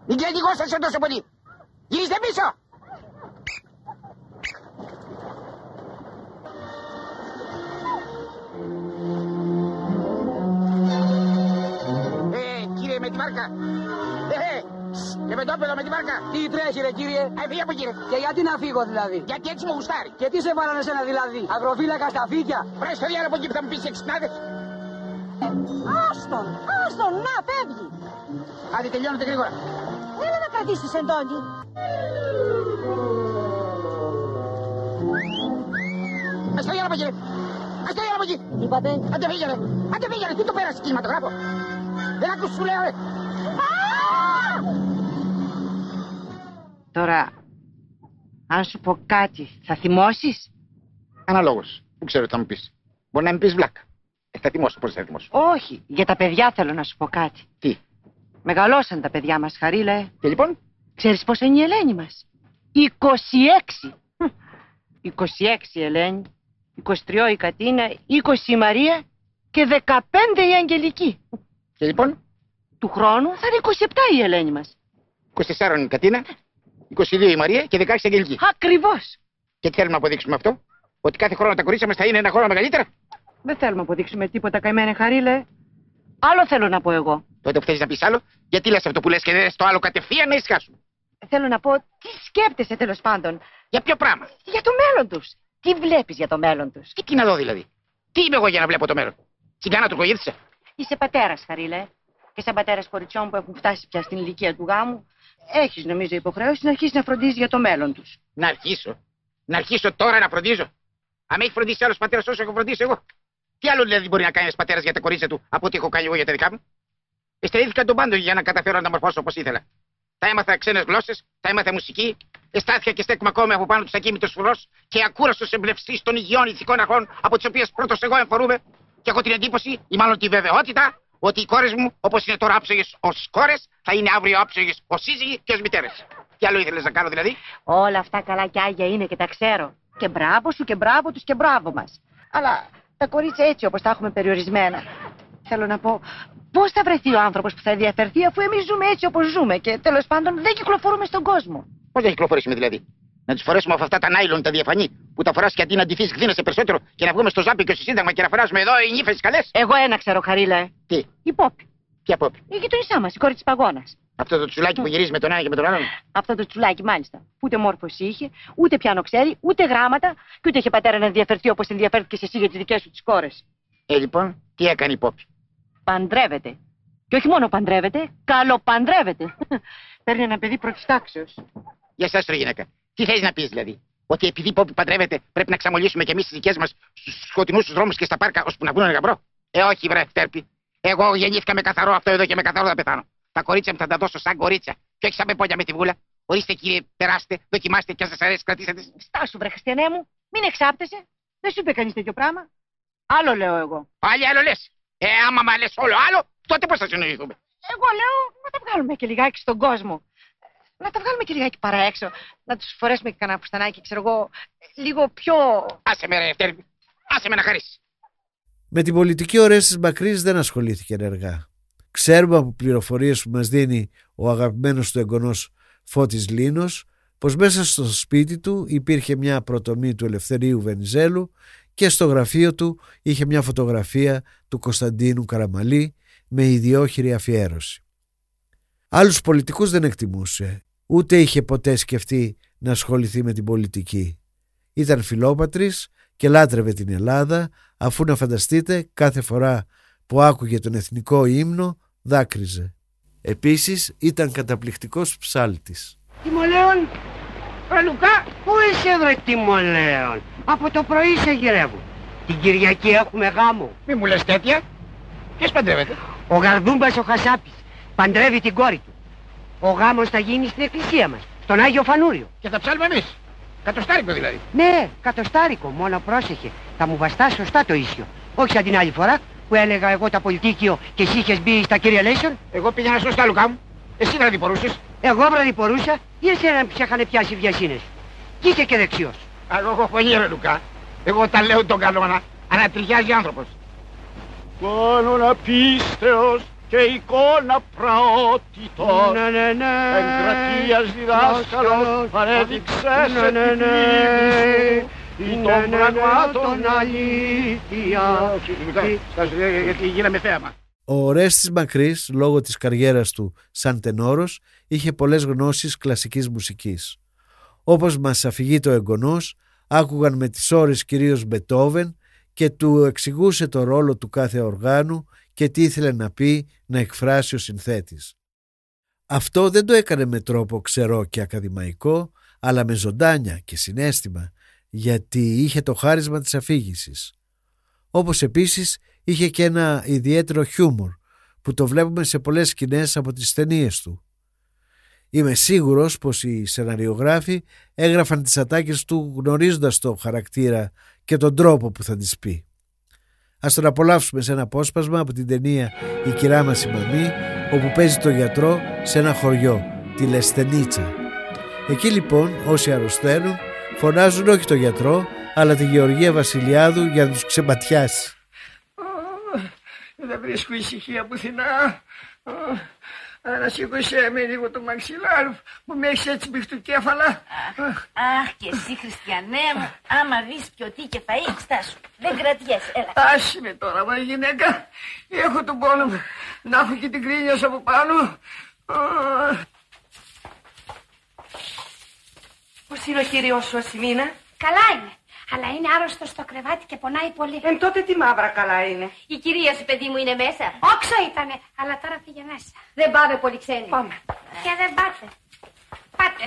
Μην κυνηγόσαστε τόσο πολύ. Γυρίστε πίσω. Ε, κύριε με τη μάρκα. Ε, ε, και με το όπεδο με τη μάρκα. Τι τρέχει ρε κύριε; Ε, φύγε από εκεί ρε. Και γιατί να φύγω δηλαδή; Γιατί έτσι μου γουστάρει. Και τι σε βάλανε σένα δηλαδή; Αγροφύλακα στα φύκια; Πρέσαι το διάλογο εκεί που θα μου πεις εξυπνάδες. Άστον, άστον, να φεύγει. Άντε τελειώνετε γρήγορα. Έλα να κρατήσεις εντόνι. Ας το διάλογο εκεί ρε. Ας το διάλογο εκεί. Είπατε. Άντε φύγε ρε. Άντε φύγε ρε. Τι το πέρασε κινηματογράφο; Δεν ακούς σου λέω ρε. Τώρα, αν σου πω κάτι, θα θυμώσεις; Αναλόγως. Πού ξέρω τι θα μου πεις. Μπορεί να μην πεις βλάκα. Ε, θα θυμώσω. Πώς θα θυμώσω. Όχι, για τα παιδιά θέλω να σου πω κάτι. Τι; Μεγαλώσαν τα παιδιά μας, Χαρίλε. Και λοιπόν; Ξέρεις πόσο είναι η Ελένη μας; 26. 26 η Ελένη. 23 η Κατίνα. 20 η Μαρία. Και 15 η Αγγελική. Και λοιπόν; Του χρόνου θα είναι 27 η Ελένη μας. 24 η Κατίνα. 22 η Μαρία και 16 η Αγγελική. Ακριβώς. Και τι θέλουμε να αποδείξουμε αυτό; Ότι κάθε χρόνο τα κορίτσια μας θα είναι ένα χρόνο μεγαλύτερα; Δεν θέλουμε να αποδείξουμε τίποτα καημένε Χαρίλε. Άλλο θέλω να πω εγώ. Τότε που θέλεις να πεις άλλο, γιατί λες αυτό που λες και δεν λες το άλλο κατευθείαν να ησυχάσουμε. Θέλω να πω τι σκέπτεσαι τέλος πάντων; Για ποιο πράγμα; Για το μέλλον τους. Τι βλέπεις για το μέλλον τους; Και τι να δω δηλαδή; Τι είμαι εγώ για να βλέπω το μέλλον; Τσιγκάνα του κογίδησε. Είσαι πατέρας, Χαρίλε. Και σαν πατέρας κοριτσιών που έχουν φτάσει πια στην ηλικία του γάμου, έχεις νομίζω υποχρέωση να αρχίσεις να φροντίζεις για το μέλλον τους. Να αρχίσω. Να αρχίσω τώρα να φροντίζω. Αν έχεις φροντίσει άλλος πατέρας όσο έχω φροντίσει εγώ. Τι άλλο δηλαδή μπορεί να κάνει ένας πατέρας για τα κορίτσια του από ό,τι έχω κάνει εγώ για τα δικά μου; Εστερήθηκα τον πάντο για να καταφέρω να τα μορφώσω όπως ήθελα. Τα έμαθα ξένες γλώσσες, τα έμαθα μουσική, εστάθηκα και στέκουμε ακόμη από πάνω του ακίμητος φρουρό και ακούραστος εμπνευστής των υγιών ηθικών αρχών από τις οποίες πρώτος εγώ εμφορούμε και έχω την εντύπωση, ή μάλλον τη βεβαιότητα, ότι οι κόρες μου, όπως είναι τώρα άψογες ως κόρες, θα είναι αύριο άψογες ως σύζυγοι και ως μητέρες. Τι άλλο ήθελες να κάνω δηλαδή; Όλα αυτά καλά κι άγια είναι και τα ξέρω. Και μπράβο σου και μπράβο τους και μπράβο μας. Αλλά τα κορίτσια έτσι όπως τα έχουμε περιορισμένα. Θέλω να πω, πώς θα βρεθεί ο άνθρωπος που θα ενδιαφερθεί αφού εμείς ζούμε έτσι όπως ζούμε και τέλος πάντων δεν κυκλοφορούμε στον κόσμο. Πώς δεν κυκλοφορήσουμε δηλαδή; Να τους φορέσουμε από αυτά τα νάιλον τα διαφανή που τα φοράς και αντί να ντυθείς γδίνεσαι περισσότερο και να βγούμε στο ζάπι και στο σύνταγμα και να φοράσουμε εδώ οι νύφες καλές. Εγώ ένα ξέρω, Χαρίλα. Τι; Η Πόπη. Ποια Πόπη; Η γειτονισά μας, η κόρη της Παγώνας. Αυτό το τσουλάκι που γυρίζει με τον ένα και με τον άλλον; Αυτό το τσουλάκι, μάλιστα. Ούτε μόρφωση είχε, ούτε πιάνο ξέρει, ούτε γράμματα και ούτε είχε πατέρα να ενδιαφερθεί όπως ενδιαφέρθηκε εσύ για τις δικές σου τις κόρες. Ε, λοιπόν, τι έκανε η Πόπη; Παντρεύεται. Και όχι μόνο παντρεύεται, καλοπαντρεύεται. Παίρνει ένα παιδί πρώτης τάξεως. Για εσά, ρε γυναίκα. Τι θέλει να πεις δηλαδή; Ότι επειδή η Πόπη παντρεύεται πρέπει να ξαμολύσουμε κι εμείς τις δικές μας στους σκοτεινούς τους δρόμους και στα πάρκα ώσπου να βγουν γαμπρό; Ε, όχι, βρε, τέρπι. Εγώ γεννήθηκα με καθαρό αυτό εδώ και με καθαρό θα πεθάνω. Τα κορίτσια μου θα τα δώσω σαν κορίτσια και όχι σαν πεπόνια με τη βούλα. Ορίστε κύριε, περάστε, δοκιμάστε και αν σας αρέσει, κρατήσατε. Στάσου, βρε Χριστιανέ μου, μην εξάπτεσαι. Δεν σου είπε κανείς τέτοιο πράγμα. Άλλο λέω εγώ. Πάλι άλλο λες. Ε, άμα μα λε όλο άλλο, τότε πώς θα συνοηθούμε; Εγώ λέω να τα βγάλουμε και λιγάκι στον κόσμο. Να τα βγάλουμε και λιγάκι παρά έξω. Να τους φορέσουμε και κανένα φουστανάκι, ξέρω εγώ, λίγο πιο. Άσε με, ρε, τέρπι. Άσε με να χαρίσεις. Με την πολιτική ο Ρέστης Μακρύς δεν ασχολήθηκε ενεργά. Ξέρουμε από πληροφορίες που μας δίνει ο αγαπημένος του εγγονός Φώτης Λίνος πως μέσα στο σπίτι του υπήρχε μια προτομή του Ελευθερίου Βενιζέλου και στο γραφείο του είχε μια φωτογραφία του Κωνσταντίνου Καραμαλή με ιδιόχειρη αφιέρωση. Άλλους πολιτικούς δεν εκτιμούσε, ούτε είχε ποτέ σκεφτεί να ασχοληθεί με την πολιτική. Ήταν φιλόπατρης και λάτρευε την Ελλάδα, αφού να φανταστείτε κάθε φορά που άκουγε τον εθνικό ύμνο δάκρυζε. Επίσης ήταν καταπληκτικός ψάλτης. Τιμολέον, ρε Λουκά, πού είσαι βρε Τιμολέον; Από το πρωί σε γυρεύω. Την Κυριακή έχουμε γάμο. Μη μου λες τέτοια. Ποιος παντρεύεται; Ο Γαρδούμπας ο Χασάπης παντρεύει την κόρη του. Ο γάμος θα γίνει στην εκκλησία μας, στον Άγιο Φανούριος. Και θα ψάλουμε εμείς. Κατοστάρικο δηλαδή. Ναι, κατοστάρικο, μόνο πρόσεχε. Θα μου βαστά σωστά το ίσιο. Όχι σαν την άλλη φορά που έλεγα εγώ τα πολιτίκιο και εσύ είχες μπει στα κύρια Λέισον. Εγώ πήγαινα σωστά, Λουκά μου. Εσύ βραδιπορούσες. Εγώ βραδιπορούσα ή εσένα που σε είχαν πιάσει βιασύνες. Κι είσαι και δεξιός. Εγώ έχω φωνή ρε Λουκά. Εγώ τα λέω τον κανόνα. Ανατριχιάζει άνθρωπος. Κάνον απίστεως και εικόνα πραότητος Ναι, ναι, ναι. Εγκρατείας διδάσκαλος παρέδειξε Ναι, σε ναι, την ναι. μνήμη ή Ναι, των ναι, ναι, πραγμάτων τον αλήθεια. Γιατί γίναμε θέαμα. Ο Ρέστης Μακρύς, λόγω της καριέρας του σαν τενόρος, είχε πολλές γνώσεις κλασικής μουσικής. Όπως μας αφηγεί το εγγονός, άκουγαν με τις ώρες κυρίως Μπετόβεν και του εξηγούσε το ρόλο του κάθε οργάνου και τι ήθελε να πει να εκφράσει ο συνθέτης. Αυτό δεν το έκανε με τρόπο ξερό και ακαδημαϊκό, αλλά με ζωντάνια και συνέστημα, γιατί είχε το χάρισμα της αφήγησης. Όπως επίσης είχε και ένα ιδιαίτερο χιούμορ που το βλέπουμε σε πολλές σκηνές από τις ταινίες του. Είμαι σίγουρος πως οι σεναριογράφοι έγραφαν τις ατάκες του γνωρίζοντας το χαρακτήρα και τον τρόπο που θα τις πει. Ας τον απολαύσουμε σε ένα απόσπασμα από την ταινία «Η κυρά μας η μαμή» όπου παίζει το γιατρό σε ένα χωριό, τη Λεστενίτσα. Εκεί λοιπόν όσοι αρρωσταίνουν φωνάζουν όχι τον γιατρό αλλά τη Γεωργία Βασιλιάδου για να τους ξεματιάσει. Δεν βρίσκω ησυχία πουθενά. Ανασήκωσέ με λίγο το μαξιλάρι που με έχεις έτσι μπιχτοκέφαλα. Αχ, και εσύ Χριστιανέ μου, άμα δεις ποιο τι και φαΐ, στάσου. Δεν κρατιέσαι, έλα. Άσε με τώρα, μα γυναίκα. Έχω τον πόνο μου. Να έχω και την κρίνια σου από πάνω. Α, Πώς είναι ο κύριος σου, Ασημίνα; Καλά είναι. Αλλά είναι άρρωστος στο κρεβάτι και πονάει πολύ. Εν τότε τι μαύρα καλά είναι. Η κυρία σου, παιδί μου, είναι μέσα. Όξο ήτανε, αλλά τώρα πήγε μέσα. Δεν πάμε πολύ ξένοι. Πάμε. Και δεν πάτε. Πάτε.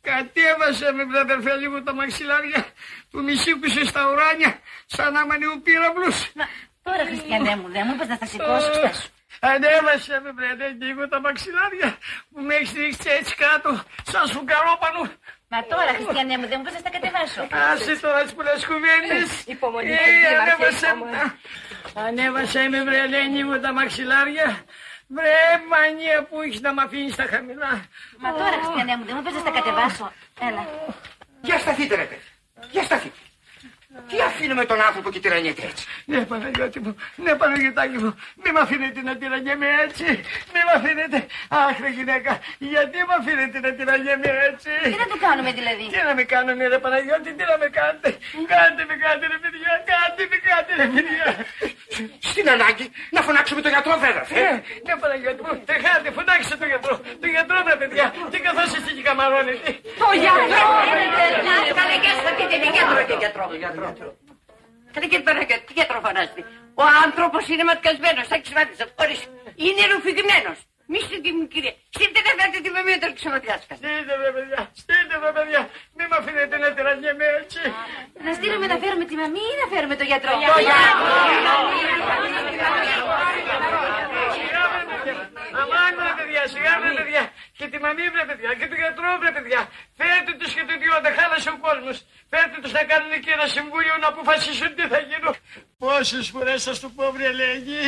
Κατέβασε με βραδερφέ λίγο τα μαξιλάρια που μη σήκωσε στα ουράνια σαν να είναι ο πύραυλος. Τώρα, Χριστιανέ μου, δεν μου είπες να θα σηκώσω, στάσου. Ανέβασε με βρε λίγο τα μαξιλάρια που με έχεις ρίξει έτσι κάτω σαν σφουγγαρόπανο. Μα τώρα, Χριστιανέ μου, δεν μου είπες να στα κατεβάσω. Άσε τώρα τις πολλές κουβέντες. Υπομονή, Ε, Δήμαρχε, ανέβασε υπομονή. Ανέβασε με βρε Ελένη μου τα μαξιλάρια. Βρε μανία που έχεις να μ' αφήνεις στα χαμηλά. Μα τώρα, Χριστιανέ μου, δεν μου είπες να στα κατεβάσω. Έλα. Για σταθείτε ρε παιδί. Για σταθείτε. Τι αφήνουμε τον άνθρωπο και τυραννιέται έτσι. Ναι, Παναγιώτη μου, ναι, Παναγιωτάκη μου, μη μ' αφήνετε να τυραννιέμαι έτσι. Μη μ' αφήνετε. Αχ, ρε γυναίκα, γιατί μ' αφήνετε να τυραννιέμαι έτσι; Τι να του κάνουμε δηλαδή; Τι να με κάνουμε, ρε Παναγιώτη, τι να με κάνετε; Κάντε με, κάντε ρε παιδιά, κάντε με, κάντε ρε παιδιά. Στην ανάγκη να φωνάξουμε τον γιατρό, βέβαια. Ναι, ναι, Παναγιώτη μου, τεχάτε, φωνάξτε τον γιατρό. Τον γιατρό, ρε παιδιά, και καθώς εσείς και καμαρώνετε. Το γιατρό! Καλέ και θα πείτε τι γιατρό και γιατρό. Καλέ και Παναγιώτη, τι γιατρό φωνάζετε; Ο άνθρωπος είναι ματιασμένος, θα ξεμάτισα. Ορίστε, είναι ρουφηγμένος. Μη στείλτε μου κύριε, στείλτε να φέρετε τη μαμία του ξεματιάσκα. Στείλτε με, παιδιά, στείλτε με, παιδιά. Μη μ' αφήνετε να τυραννιέμαι έτσι. Να στείλουμε να φέρουμε τη μαμή ή να φέρουμε το γιατρό; Το γιατρό. Σιγά βρε παιδιά, αμάν βρε παιδιά, σιγά βρε παιδιά. Και τη μαμή βρε παιδιά, και τον γιατρό βρε παιδιά. Φέρτε τους και τον Ιωάννη, χάλασε ο κόσμος. Φέρτε τους να κάνουν και ένα συμβούλιο να αποφασίσουν τι θα γίνουν. Πόσες φορές θα σου πω βρε λέγει,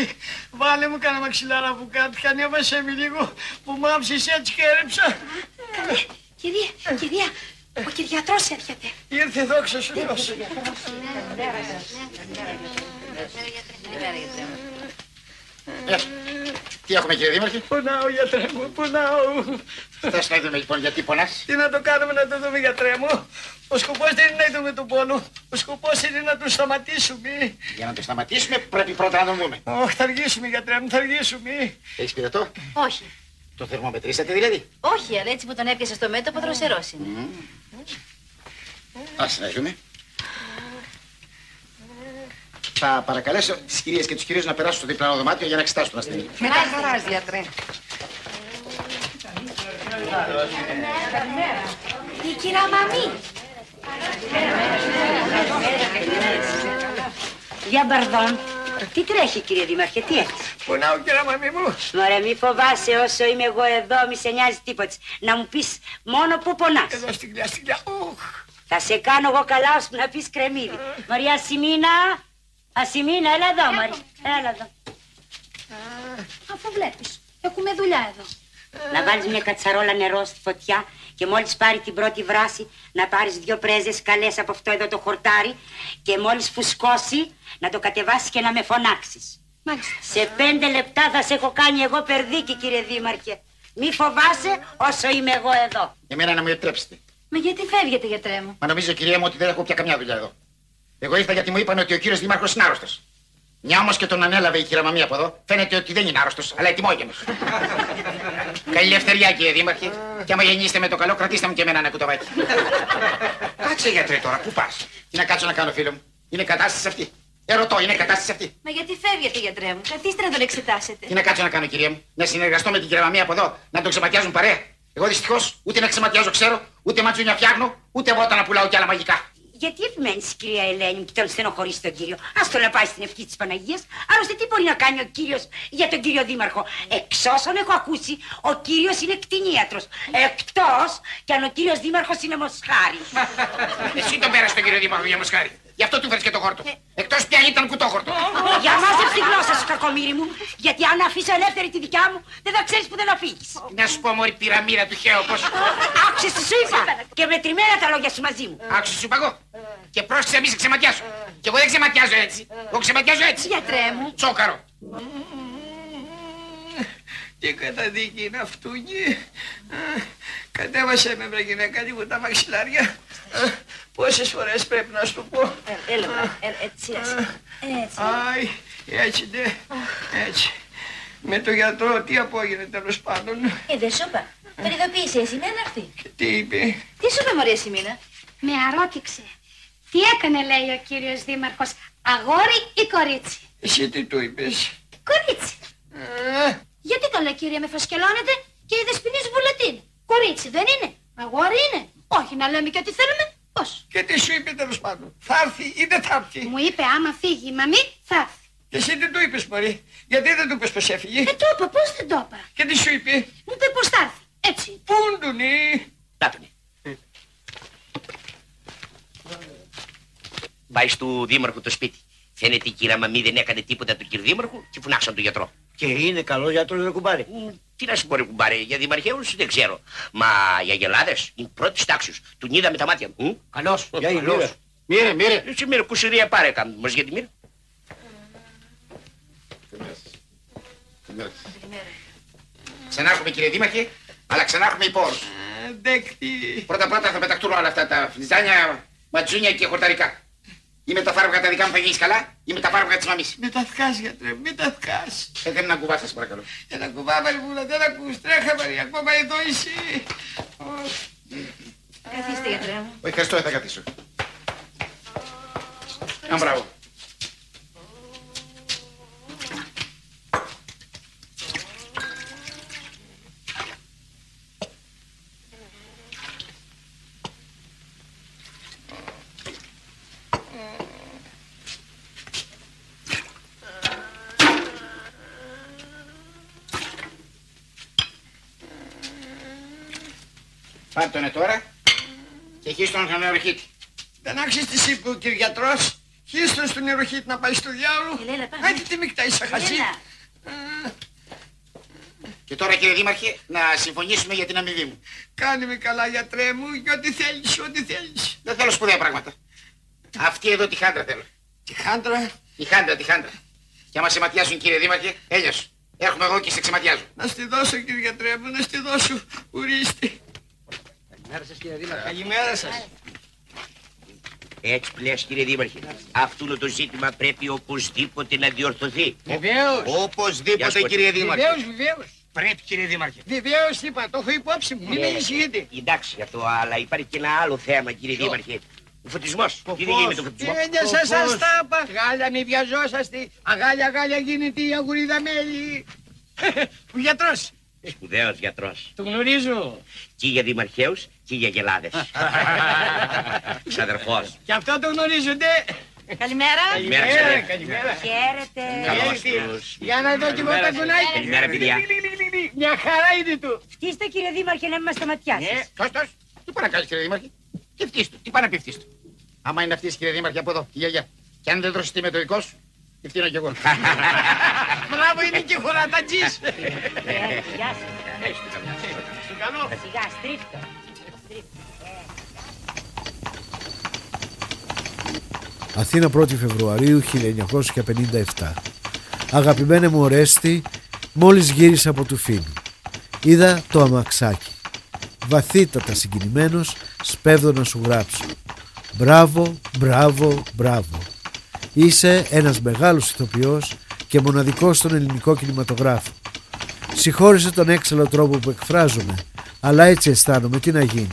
βάλε μου κανένα μαξιλάρα από κάτω και ανέβασε με λίγο που μ' άψεις έτσι και έρεψα. Κυρία, κυρία, Ο κυριατρός έρχεται. Ήρθε δόξα σου Θεός. Ε, τι έχουμε κύριε Δήμαρχε; Πονάω γιατρέ μου, πονάω. Θες να δούμε λοιπόν γιατί πονάς. Τι να το κάνουμε να το δούμε γιατρέ μου. Ο σκοπός δεν είναι να δούμε τον πόνο. Ο σκοπός είναι να τον σταματήσουμε. Για να το σταματήσουμε πρέπει πρώτα να τον δούμε. Όχι, θα αργήσουμε γιατρέ μου, θα αργήσουμε. Έχεις πειρετό. Όχι. Το θερμομετρήσατε δηλαδή; Όχι, αλλά έτσι που τον έπιασε στο μέτωπο δροσερός είναι. Ας να δούμε. Θα παρακαλέσω τις κυρίες και τους κυρίους να περάσουν στο διπλανό δωμάτιο για να εξετάσουν τον ασθενή. Με τα χαράς, γιατρέ. Η κυρία Μαμή. Για μπαρδόν. Τι τρέχει κύριε Δήμαρχε, τι έχεις; Πονάω κυρία Μαμή μου. Μωρέ μη φοβάσαι όσο είμαι εγώ εδώ, μη σε νοιάζει τίποτα. Να μου πεις μόνο που πονάς. Εδώ στην κοιλιά, στην κοιλιά. Θα σε κάνω εγώ καλά ώσπου να πεις κρεμμύδι. Μαρία Σιμίνα, Ασημίνα, έλα εδώ Μαρία. Έλα εδώ. Αφού βλέπεις, έχουμε δουλειά εδώ. Να βάλεις μια κατσαρόλα νερό στη φωτιά και μόλις πάρει την πρώτη βράση να πάρεις δυο πρέζες καλές από αυτό εδώ το χορτάρι και μόλις φουσκώσει να το κατεβάσεις και να με φωνάξεις. Μάλιστα. Σε πέντε λεπτά θα σε έχω κάνει εγώ περδίκη κύριε Δήμαρχε. Μη φοβάσαι όσο είμαι εγώ εδώ. Εμένα να μου επιτρέψετε. Μα γιατί φεύγετε, γιατρέ μου; Μα νομίζω κυρία μου ότι δεν έχω πια καμιά δουλειά εδώ. Εγώ ήρθα γιατί μου είπαν ότι ο κύριος Δήμαρχος είναι άρρωστος. Μια όμως και τον ανέλαβε η κυρία Μαμία από εδώ, φαίνεται ότι δεν είναι άρρωστος, αλλά ετοιμόγενος. <laughs> Καλή ελευθεριά κύριε Δήμαρχε. Και άμα γεννήσετε με το καλό, κρατήστε μου και εμένα ένα κουταβάκι. <laughs> Κάτσε γιατρέ τώρα, πού πας; Τι να κάτσω να κάνω, φίλο μου; Είναι κατάσταση αυτή. Ερωτώ, είναι κατάσταση αυτή. Μα γιατί φεύγετε, γιατρέ μου; Καθίστε να τον εξετάσετε. Τι να κάτσω να κάνω, κυρία μου; Να συνεργαστώ με την κυρία Μαμία από εδώ, να τον ξεματιάζουν παρέα. Εγώ δυστυχώς ούτε να ξεματιάζω ξέρω, ούτε ματσούνια φτιάχνω, ούτε βότα να πουλάω κι άλλα μαγικά. Γιατί επιμένεις, κυρία Ελένη, μου και τον στενοχωρήσει τον κύριο; Α το να πάει στην ευχή της Παναγίας. Άλλωστε, τι μπορεί να κάνει ο κύριος για τον κύριο Δήμαρχο; Εξ όσων έχω ακούσει, ο κύριος είναι κτηνίατρος. Εκτός κι αν ο κύριος Δήμαρχος είναι μοσχάρι. Εσύ τον πέρασε τον κύριο Δήμαρχο για μοσχάρι. Γι' αυτό του φέρεις και το χόρτο. Εκτός πια ήταν κουτόχορτο. Για μάζεψε τη γλώσσα σου, κακομίρι μου. Γιατί αν αφήσω ελεύθερη τη δικιά μου, δεν θα ξέρεις που δεν φύγει. Να σου πω, Μωρή πυραμίδα του Χέο, πώ. Άκουσε τι σου είπα. Και μετρημένα τα λόγια σου μαζί μου. Άκουσε, σου είπα εγώ. Και πρόσεξε, μη σε ξεματιάσω. Και εγώ δεν ξεματιάζω έτσι. Εγώ ξεματιάζω έτσι. Γιατρέ μου. Τσόκαρο. Τι καταδίκη είναι αυτούγη. Κατέβασε με βρε γυναίκα λίγο τα μαξιλάρια. Πόσες φορές πρέπει να σου το πω. Έλα, έλα, έτσι, έτσι. Άι, έτσι ναι, έτσι. Με το γιατρό τι απόγινε τέλος πάντων. Ε, δεν σου είπα. Τον ειδοποίησε η Σιμίνα να έρθει. Τι είπε; Τι σου είπε, Μωρία Σιμίνα. Με αρώτηξε. Τι έκανε, λέει ο κύριος Δήμαρχος, αγόρι ή κορίτσι; Εσύ τι του είπες; Κορίτσι. Γιατί το λέει, κύριε, με φασκελώνετε και η δεσποινής βουλετίν. Κορίτσι δεν είναι. Αγόρι είναι. Όχι να λέμε και ό,τι θέλουμε. Πώς. Και τι σου είπε τέλος πάντων. Θα έρθει ή δεν θα έρθει; Μου είπε άμα φύγει η μαμή θα έρθει. Και εσύ τι του είπες Μωρή. Γιατί δεν του είπες πως έφυγε; Ε, το είπα, πώς δεν το είπα; Και τι σου είπε; Μου είπε πως θα έρθει. Έτσι. Πούντουνι. Τάτουνι. Πάει του Δήμαρχου το σπίτι. Φαίνεται η κυρία Μαμή δεν έκανε τίποτα του κύριου Δήμαρχου και φουνάξαν τον γιατρό. Και είναι καλό γιατρός ρε κουμπάρε. Τι να σου πω ρε κουμπάρε, για δημαρχαίους δεν ξέρω. Μα για γελάδες είναι πρώτης τάξης. Του είδα με τα μάτια μου. Καλώς, για η Καλώς. μοίρα. Μύρε, μύρε. Εσύ μύρε κουσουρία πάρε κάμου. Μας για τη μοίρα. Ξανά έχουμε κύριε Δήμαρχε, αλλά ξανά έχουμε υπόρους. Δέκτη. Πρώτα πρώτα θα πεταχτούν όλα αυτά τα φλιζάνια, ματζούνια και χορταρικά. Ή με τα φάρμακα τα δικά μου θα γίνεις καλά, ή με τα φάρμακα της μαμής. Με τα θκάς γιατρέ, με τα θκάς. Έκανε ένα κουβά σας παρακαλώ. Ένα κουβά μαριβούλα, δεν ακούς. Τρέχα Μαρία, ακόμα εδώ εσύ. Καθίστε, γιατρέ μου. Όχι, ευχαριστώ, δεν θα καθίσω. Α, μπράβο. Πάρ' τον ε, τώρα και χύστο τον νεορχήτη. Δεν άξιζε τι είπε ο κυριατρός. Χίστον στον νεροχήτη να πάει στο διάολο. Έλα, έλα, πάμε. Άντε τι μικτά είσαι χασί. Έλα. Και τώρα κύριε Δήμαρχε να συμφωνήσουμε για την αμοιβή μου. Κάνε με καλά γιατρέ μου και ό,τι θέλεις, ό,τι θέλεις. Δεν θέλω σπουδαία πράγματα. Αυτή εδώ τη χάντρα θέλω. Τη χάντρα; Τη χάντρα, τη χάντρα. Και άμα σε ματιάσουν κύριε Δήμαρχε, έλειωσε. Έρχομαι εγώ και σε ξεματιάζω. Να στη δώσω κύριε γιατρέ μου, να στη δώσω. Ορίστε. Καλημέρα σας κύριε Δήμαρχε. Καλημέρα σας. Έτσι πλέον κύριε Δήμαρχε, αυτό το ζήτημα πρέπει οπωσδήποτε να διορθωθεί. Βεβαίως. Οπωσδήποτε Γεια σου, κύριε Δήμαρχε. Βεβαίως, βεβαίως. Πρέπει κύριε Δήμαρχε. Βεβαίως είπα, το έχω υπόψη μου. Μην με Ε, ανησυχείτε. Εντάξει αυτό, αλλά υπάρχει και ένα άλλο θέμα κύριε Ποιο; Δήμαρχε. Ο φωτισμός. Ο Τι δεν γίνει με φως. τον φωτισμός; Έννοια σας σας τα είπα. Γάλια μη βιαζόσαστε. Αγάλια γάλια γίνεται η αγουρίδα μέλη. <laughs> Ο γιατρός. Σπουδαίος γιατρός. Το γνωρίζω. Και για δημαρχαίους και για γελάδες. <laughs> Ξαδερφός. Και αυτό το γνωρίζονται. Καλημέρα. Καλημέρα, ξέρετε. καλημέρα. Χαίρετε. Καλώς Χαίρετε. τους. Για να δω και εγώ τα κουνάκια. Καλημέρα, παιδιά. Μια χαρά είναι του. Φτύστε κύριε Δήμαρχε να μην μας σταματιάσεις. Ε, τος, τος. Τι πάει να κάνεις κύριε Δήμαρχε; Τι φτύστο, τι πάει να πει φτύστο. Άμα είναι αυτής κύριε Δήμαρχε από εδώ, η γιαγιά. Και αν δεν δροσιστεί με το δικό σου, τι φτύνω κι εγώ. Μπράβο είναι και χωρατατζής. Ε, Γεια σας. Στο καλό. Σιγά, στρίφτο. Αθήνα 1η Φεβρουαρίου 1957. Αγαπημένε μου Ορέστη, μόλις γύρισα από του φίλου. Είδα το αμαξάκι. Βαθύτατα συγκινημένος, σπέβδω να σου γράψω. Μπράβο, μπράβο, μπράβο. Είσαι ένας μεγάλος ηθοποιός και μοναδικός στον ελληνικό κινηματογράφο. Συγχώρησε τον έξαλλο τρόπο που εκφράζομαι, αλλά έτσι αισθάνομαι, τι να γίνει.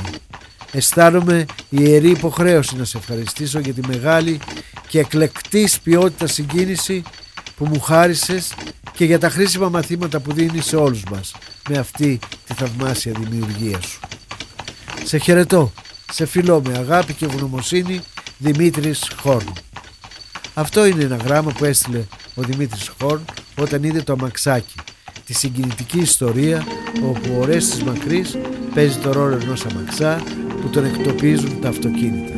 Αισθάνομαι ιερή υποχρέωση να σε ευχαριστήσω για τη μεγάλη και εκλεκτής ποιότητα συγκίνηση που μου χάρισες και για τα χρήσιμα μαθήματα που δίνεις σε όλους μας με αυτή τη θαυμάσια δημιουργία σου. Σε χαιρετώ, σε φιλώ με αγάπη και ευγνωμοσύνη Δημήτρης Χόρν. Αυτό είναι ένα γράμμα που έστειλε ο Δημήτρης Χόρν όταν είδε το αμαξάκι, τη συγκινητική ιστορία όπου ο Ορέστης Μακρύς παίζει το ρόλο ενός αμαξά που τον εκτοπίζουν τα αυτοκίνητα.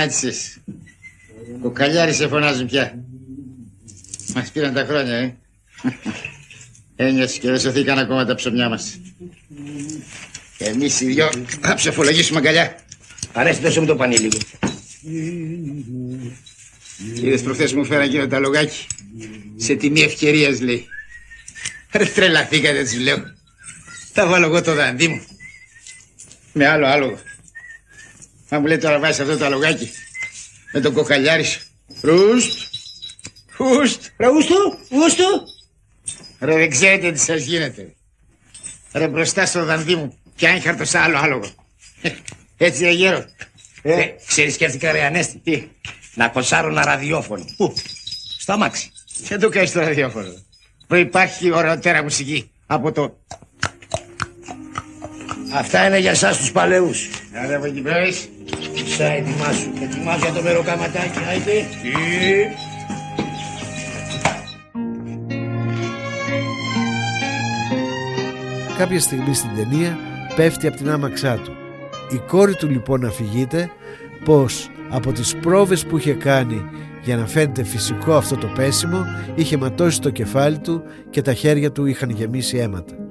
Αδυνάτησες. Κοκαλιάρι σε φωνάζουν πια. Μας πήραν τα χρόνια, ε. Ένιωσε και δεν σωθήκαν ακόμα τα ψωμιά μας. Εμείς οι δυο θα ψεφολογήσουμε αγκαλιά. Αρέσει δώσε μου το πανί λίγο. Είδες προχθές μου φέραν εκείνο τα λογάκι. Σε τιμή ευκαιρίας λέει. Ρε τρελαθήκατε τους λέω. Θα βάλω εγώ το δαντί μου. Με άλλο άλογο. Μα μου λέει τώρα βάζεις αυτό το αλογάκι. Με τον κοκαλιάρι σου. Ρούστ. Ουστ. Ρε ουστού. Ουστού. Ρε δεν ξέρετε τι σας γίνεται. Ρε μπροστά στο δαντί μου. Πιάνει χαρτοσά άλλο άλογο. <laughs> Έτσι ρε γέρο. Ε, ξέρεις σκέφτηκα ρε Ανέστη. Τι; Να κοσάρω ένα ραδιόφωνο. Πού; Στο αμάξι. Δεν το κάνεις τώρα διάφορο. Που υπάρχει ωραιότερα μουσική από το... Αυτά είναι για εσάς τους παλαιούς. Άρα από εκεί πέρα είσαι. Σα ετοιμάσου. Ετοιμάσου για το μεροκαματάκι. Άιτε. Ε. Κάποια στιγμή στην ταινία πέφτει από την άμαξά του. Η κόρη του λοιπόν αφηγείται πως από τις πρόβες που είχε κάνει για να φαίνεται φυσικό αυτό το πέσιμο είχε ματώσει το κεφάλι του και τα χέρια του είχαν γεμίσει αίματα.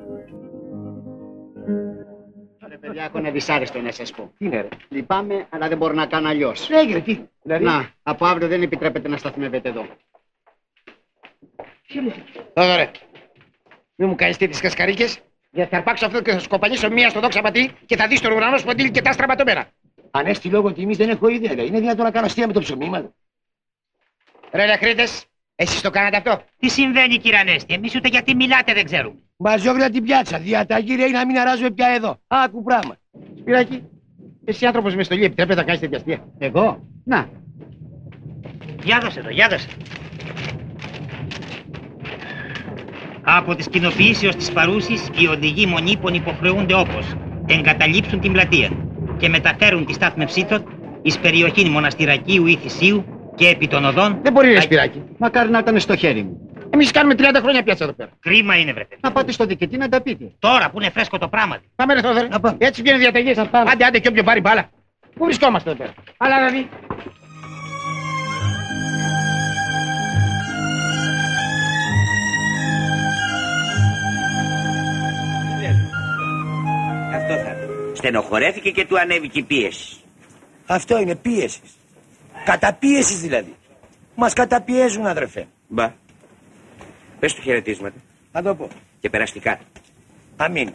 Ρε παιδιά, έχω ένα δυσάρεστο να σας πω. Τι είναι ρε; Λυπάμαι, αλλά δεν μπορώ να κάνω αλλιώς. Έγινε, τι; Δηλαδή; Να, από αύριο δεν επιτρέπεται να σταθμεύετε εδώ. Εδώ ρε. Μην μου κάνεις τέτοιες κασκαρίκες. Γιατί θα αρπάξω αυτό και θα σκοπανίσω μία στο δόξα πατή και θα δεις τον ουρανό σποντήλι και τα στραματωμένα. Ανέστη λόγω τιμής δεν έχω ιδέα. ρε. Είναι δυνατόν να κάνω αστεία με το ψωμί μας. Ρε λεχρίτες, εσείς το κάνατε αυτό; Τι συμβαίνει κύριε Ανέστη, εμείς ούτε γιατί μιλάτε δεν ξέρουμε. Μαζόγλα την πιάτσα. Διαταγή λέει να μην αράζουμε πια εδώ. Άκου πράγμα. Σπυράκι, εσύ άνθρωπος με στολή επιτρέπεται να κάνεις τέτοια αστεία. Εγώ, να. Για δώσε το, για δώσε. Από τις κοινοποιήσεις της παρούσης, οι οδηγοί μονίπων υποχρεούνται όπως εγκαταλείψουν την πλατεία και μεταφέρουν τη στάθμευσή τους εις περιοχή μοναστηρακίου ή θυσίου και επί των οδών... Δεν μπορεί ρε Σπυράκι. Μακάρι να ήταν στο χέρι μου. Εμείς κάνουμε 30 χρόνια πιάτσα εδώ πέρα. Κρίμα είναι βρε παιδί. Να πάτε στο διοικητή να τα πείτε. Τώρα που είναι φρέσκο το πράγμα. Πάμε ρε Θόδωρε. Έτσι βγαίνουν διαταγές. Άντε, άντε και όποιο πάρει μπάλα. Πού βρισκόμαστε εδώ πέρα. Αλλά δηλαδή. Αυτό θα είναι. Στενοχωρέθηκε και του ανέβηκε η πίεση. Αυτό είναι πίεσης. Καταπίεσης δηλαδή. Μας καταπιέζουν, αδερφέ. Μπα. Πες του χαιρετίσματα. Θα το πω. Και περαστικά. Αμήν.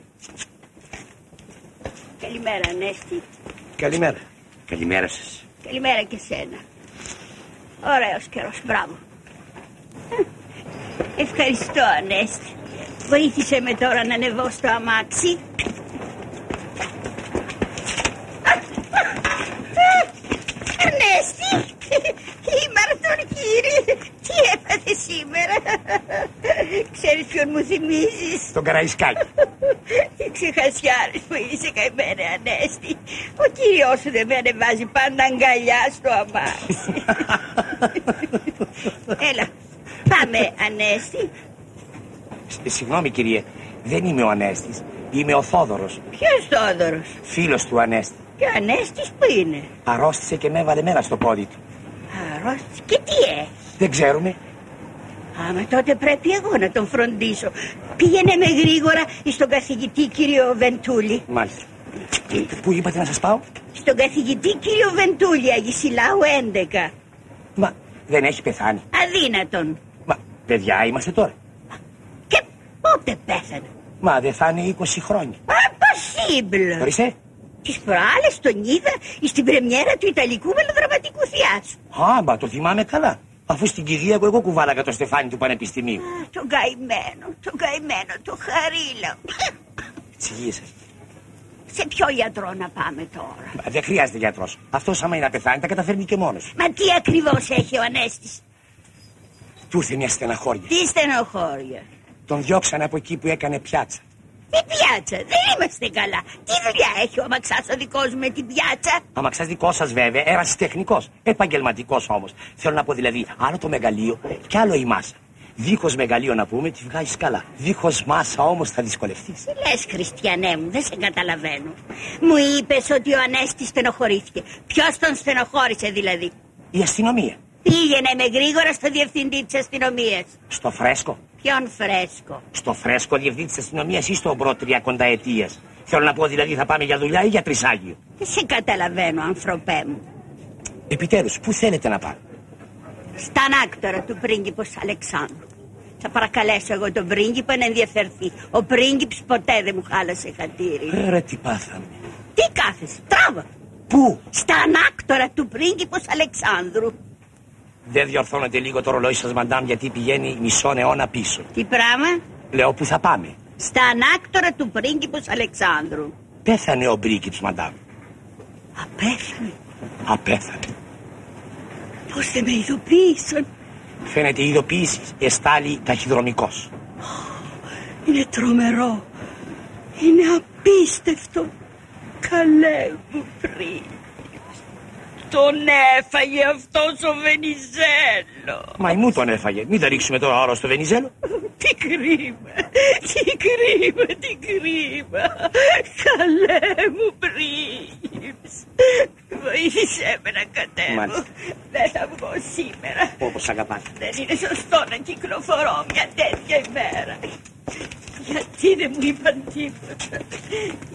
Καλημέρα, Ανέστη. Καλημέρα. Καλημέρα σας. Καλημέρα και σένα. Ωραίος καιρός, μπράβο. Ευχαριστώ, Ανέστη. Βοήθησε με τώρα να ανεβώ στο αμάξι. Ανέστη, ήμαρτον <laughs> κύριε. Τι έπαθε σήμερα; Ξέρεις ποιον μου θυμίζεις; Τον Καραϊσκάκη. <laughs> Οι ξεχασιάρες που είσαι καημένα, Ανέστη. Ο κύριος σου δεν με ανεβάζει πάντα αγκαλιάς στο αμάξι. <laughs> Έλα, πάμε, Ανέστη. Ε, Συγγνώμη κύριε, δεν είμαι ο Ανέστης. Είμαι ο Θόδωρος, Ποιος Θόδωρος; φίλος του Ανέστη. Και ο Ανέστης που είναι; Αρρώστησε και με έβαλε μέρα στο πόδι του. Αρρώστης. Και τι έχει; Δεν ξέρουμε. Άμα τότε πρέπει εγώ να τον φροντίσω. Πήγαινε με γρήγορα στον καθηγητή κύριο Βεντούλη. Μάλιστα. Πού είπατε να σας πάω; Στον καθηγητή κύριο Βεντούλη, Αγισιλάου 11. Μα δεν έχει πεθάνει. Αδύνατον. Μα παιδιά είμαστε τώρα. Πότε πέθανε; Μα δεν θα είναι 20 χρόνια. Impossible. Ορίστε. Τις προάλλες τον είδα στην πρεμιέρα του Ιταλικού μελοδραματικού θεάτρου. Α, μα το θυμάμαι καλά. Αφού στην Κυριακό εγώ κουβάλαγα το στεφάνι του Πανεπιστημίου. Α, Τον καημένο, τον καημένο, το χαρίλα. Τις υγείες σας. Σε ποιο γιατρό να πάμε τώρα; Μα Δεν χρειάζεται γιατρός. Αυτός άμα είναι να πεθάνει τα καταφέρνει και μόνος. Μα τι ακριβώς έχει ο Ανέστης; Του ήρθε μια στεναχώρια. Τι στενοχώρια; Τον διώξανε από εκεί που έκανε πιάτσα. Τι πιάτσα, δεν είμαστε καλά. Τι δουλειά έχει ο αμαξάς ο δικός μου με την πιάτσα; Αμαξάς δικός σας βέβαια, ένας τεχνικός. Επαγγελματικός όμως. Θέλω να πω δηλαδή, άλλο το μεγαλείο και άλλο η μάσα. Δίχως μεγαλείο να πούμε, τη βγάζεις καλά. Δίχως μάσα όμως θα δυσκολευτείς. Τι λες Χριστιανέ μου, δεν σε καταλαβαίνω. Μου είπες ότι ο Ανέστης στενοχωρήθηκε. Ποιος τον στενοχώρησε δηλαδή; Η αστυνομία. Πήγαινε με γρήγορα στο διευθυντή της αστυνομίας. Στο φρέσκο. Ποιον φρέσκο. Στο φρέσκο διευθυντή της αστυνομίας ή στον προ τριακονταετίας. Θέλω να πω δηλαδή θα πάμε για δουλειά ή για τρισάγιο. Δεν σε καταλαβαίνω ανθρωπέ μου. Επιτέλους, πού θέλετε να πάμε. Στα ανάκτορα του πρίγκιπος Αλεξάνδρου. Θα παρακαλέσω εγώ τον πρίγκιπο να ενδιαφερθεί. Ο πρίγκιπς ποτέ δεν μου χάλασε χατήρι. Ε, Ρε τι πάθαμε. Τι κάθεσαι, τράβα. Πού; Στα ανάκτορα του πρίγκιπος Αλεξάνδρου. Δεν διορθώνετε λίγο το ρολόι σας μαντάμ γιατί πηγαίνει μισό αιώνα πίσω. Τι πράγμα; Λέω που θα πάμε; Στα ανάκτορα του πρίγκιπος Αλεξάνδρου. Πέθανε ο Μπρίκιτς μαντάμ. Απέθανε. Απέθανε. Πώς δεν με ειδοποίησαν; Φαίνεται η ειδοποίηση εστάλει ταχυδρομικός. Είναι τρομερό. Είναι απίστευτο. Καλέ μου πριν. Τον έφαγε αυτός ο Βενιζέλο. Μα μου τον έφαγε. Μην τα ρίξουμε τώρα όλο στο Βενιζέλο. Τι κρίμα, τι κρίμα, τι κρίμα. Καλέ μου πρίγκιψ. Βοήθησέ με να κατέβω. Μάλιστα. Δεν θα βγω σήμερα. Όπως αγαπάτε. Δεν είναι σωστό να κυκλοφορώ μια τέτοια ημέρα. Γιατί δεν μου είπαν τίποτα.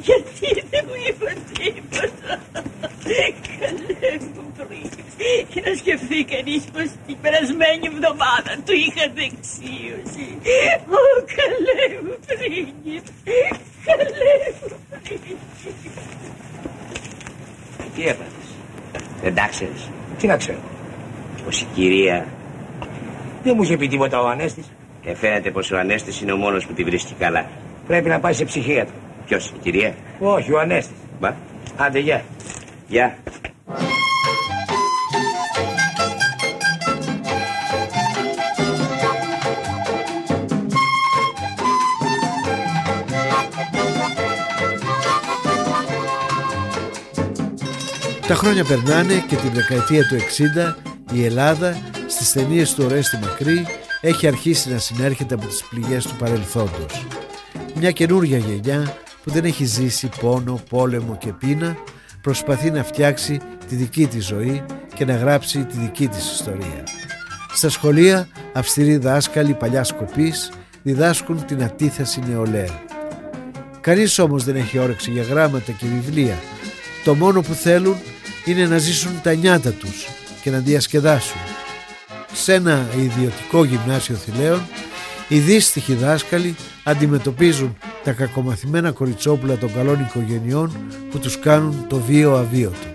Γιατί δεν μου είπαν τίποτα. Καλέ μου πρίγκιψ. Και να σκεφτεί κανείς πως την περασμένη εβδομάδα του είχα δεξίωση. Ω, καλέ μου πρίγκιψ. Καλέ μου πρίγκιψ. Τι έπαθες. Δεν τα ξέρεις. Τι να ξέρω. Πως η κυρία... Δεν μου είχε πει τίποτα ο Ανέστης. Και φαίνεται πως ο Ανέστης είναι ο μόνος που τη βρίσκει καλά. Πρέπει να πάει σε ψυχίατρο. Ποιος, η κυρία; Όχι, ο Ανέστης. Μπα. Άντε, γεια. Γεια. Τα χρόνια περνάνε και την δεκαετία του 60 η Ελλάδα στις ταινίες του Ορέστη Μακρύ έχει αρχίσει να συνέρχεται από τις πληγές του παρελθόντος. Μια καινούργια γενιά που δεν έχει ζήσει πόνο, πόλεμο και πείνα προσπαθεί να φτιάξει τη δική της ζωή και να γράψει τη δική της ιστορία. Στα σχολεία αυστηροί δάσκαλοι παλιά σκοπής διδάσκουν την αντίθεση νεολαία. Κανείς όμως δεν έχει όρεξη για γράμματα και βιβλία. Το μόνο που θέλουν είναι να ζήσουν τα νιάτα τους και να διασκεδάσουν. Σε ένα ιδιωτικό γυμνάσιο θηλαίων, οι δύστιχοι δάσκαλοι αντιμετωπίζουν τα κακομαθημένα κοριτσόπουλα των καλών οικογενειών που τους κάνουν το βίο αβίωτο.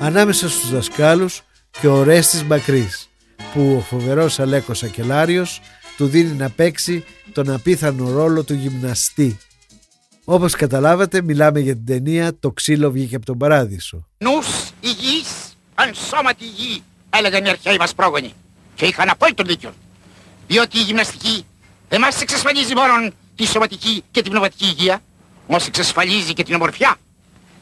Ανάμεσα στους δασκάλους και ο Ρέστης Μπακρής, που ο φοβερός Αλέκος Ακελάριος του δίνει να παίξει τον απίθανο ρόλο του γυμναστή. Όπως καταλάβατε μιλάμε για την ταινία «Το ξύλο βγήκε από τον παράδεισο». Νους υγιής, αν σώματι υγιή, έλεγαν οι αρχαίοι μας πρόγονοι. Και είχαν απόλυτο δίκιο. Διότι η γυμναστική δεν μας εξασφαλίζει μόνο τη σωματική και την πνευματική υγεία, όμως εξασφαλίζει και την ομορφιά.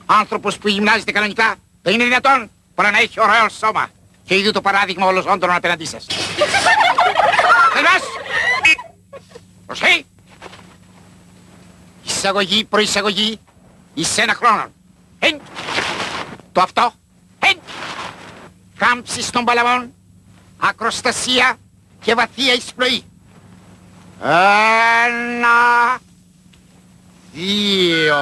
Άνθρωπος που γυμνάζεται κανονικά δεν είναι δυνατόν παρά να έχει ωραίο σώμα. Και είδου το παράδειγμα όλων όντων απέναντί σας. <laughs> Τελάς! Προσέει! Εισαγωγή, προεισαγωγή, εις ένα χρόνο. Εν! Το αυτό. Εν! Κάμψη των παλαβών, ακροστασία και βαθία εισπνοή. Ένα, δύο.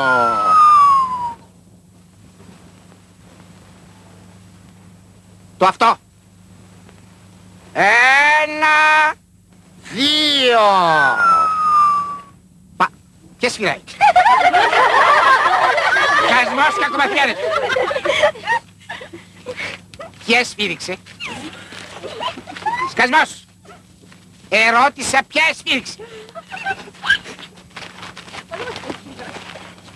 Το αυτό. Ένα, δύο. Πα, και σφυράει. Κασμός κακομαθιάνες. Ποια σφύριξε. Σκασμός. Ερώτησα ποια σφύριξε.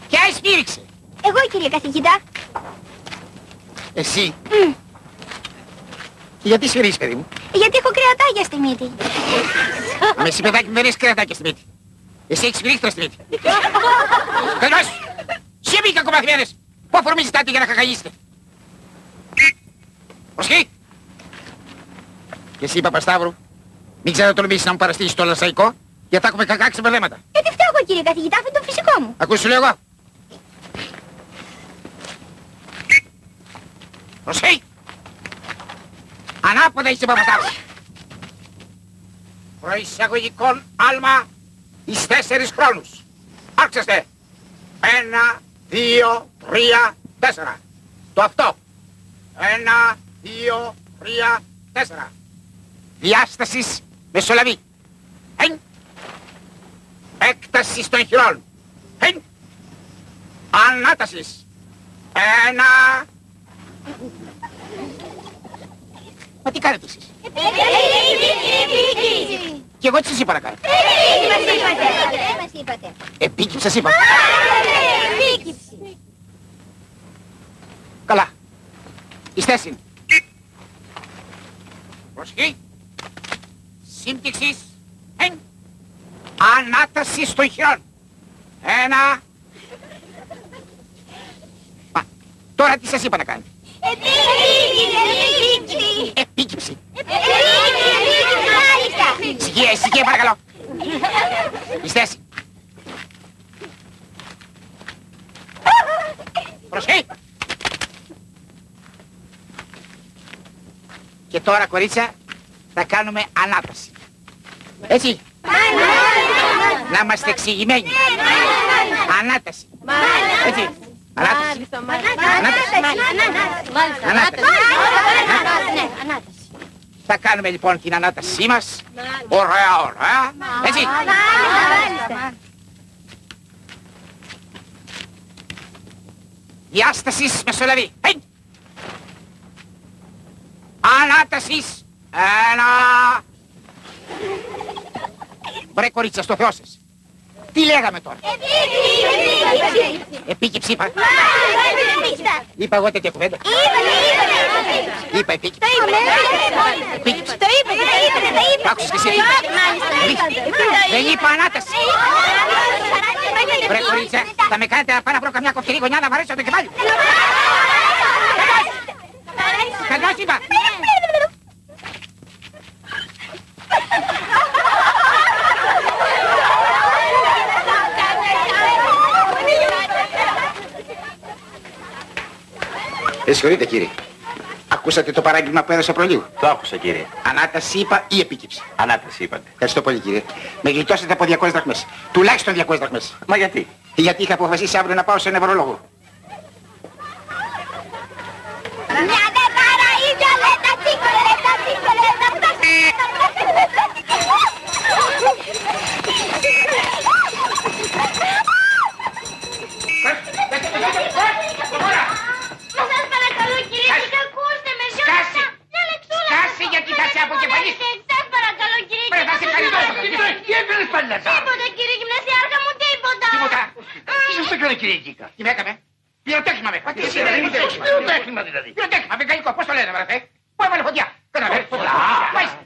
Ποια σφύριξε. Εγώ κύριε καθηγητά. Εσύ. Γιατί σφυρίξεις παιδί μου; Γιατί έχω κρεατάκια στη μύτη. Με εσύ παιδάκι μου δεν έχεις κρεατάκια στη μύτη. Εσύ έχεις σφυρίχτρα στη μύτη. Καλώς. Σιωπή κακομαθημένες. Πού αφορμίζεις κάτι για να χαχαγίσετε. Προσχή. Και εσύ Παπασταύρου. Μην ξανατολμήσεις να μου παραστήσεις το λασαϊκό. Γιατί θα έχουμε κακάξει με λέματα. Ε, τι φταίω κύριε καθηγητά, αυτό είναι το φυσικό μου. Ακούς σου λέω εγώ. Προσχή. Ανάποδα είσαι Παπασταύρου. Προεισαγωγικών άλμα εις τέσσερις χρόνους. Άρχιστε. Ένα, δύο, τρία, τέσσερα. Το αυτό. Ένα, δύο, τρία, τέσσερα. Διάστασης μεσολαβή. Εν. Έκτασης των χειρών. Εν. Ανάτασης. Ένα. Μα τι κάνετε εσείς; Και εγώ τι σας είπα να κάνω. Τι μας είπατε. Επίκυψη σας είπα. Επίκυψη. Καλά. Η στέση. Προσοχή. σύμπτυξης. Εν. Ανάταση των χειρών. Ένα. Μα, τώρα τι σας είπα να κάνετε. Επίκυψη. Ησυχία, ησυχία παρακαλώ. Εις θέση. Προσοχή. Και τώρα κορίτσια θα κάνουμε ανάταση. Έτσι. Να είμαστε εξηγημένοι. Ανάταση. Έτσι. Ανάταση. Ανάταση. Θα κάνουμε λοιπόν την ανάτασή μας. Ωραία, ωραία. Έτσι. Διάστασης μεσολαβή. Hey. Ανάτασης. Ένα. Βρε κορίτσια στο Θεό σας. Τι λέγαμε τώρα; Επίκυψη είπα. Είπα εγώ τέτοια κουβέντα. Είπα επίκυψη. Επίκυψη. Το είπε, το είπε, το είπε. Το άκουσες και εσύ. Δεν είπα ανάταση. Βρε κορίτσια, θα με κάνετε να πάω να βρω καμιά κοφτερή γωνιά να βαρέσω το κεφάλι. Καλώς είπα. Ε, συγχωρείτε κύριε. Ακούσατε το παράγγελμα που έδωσα προλίγου; Το άκουσα κύριε. Ανάταση είπα ή επίκυψη; Ανάταση είπατε. Ευχαριστώ πολύ κύριε. Με γλιτώσετε από 200 δραχμές. Τουλάχιστον 200 δραχμές. Μα γιατί; Γιατί είχα αποφασίσει αύριο να πάω σε νευρολόγο. Μια δε παραΐδια λέτα τσίκολε, λέτα τσίκολε, λέτα Μα σας παρακαλώ κύριε, τι ακούστε με Σκάσει. Μια λεπτούλα. Σκάσει γιατί θα σε αποκεφαλίσω. Σας παρακαλώ κύριε. Πρέπει να σε καλυβώσω. Τι έπαιρνες πάλι να Τίποτα κύριε γυμνασιάρχα μου, τίποτα. Τίποτα. Τι σας έκανε κύριε Κίκα. Τι με έκαμε; Πυροτέχνημα με. Τι Εσύ δεν είναι πυροτέχνημα δηλαδή. Πυροτέχνημα, βεγγαλικό. Πώς το λένε βρε. Πού έβαλε φωτιά. Δεν έβαλε φωτιά. Μάλιστα.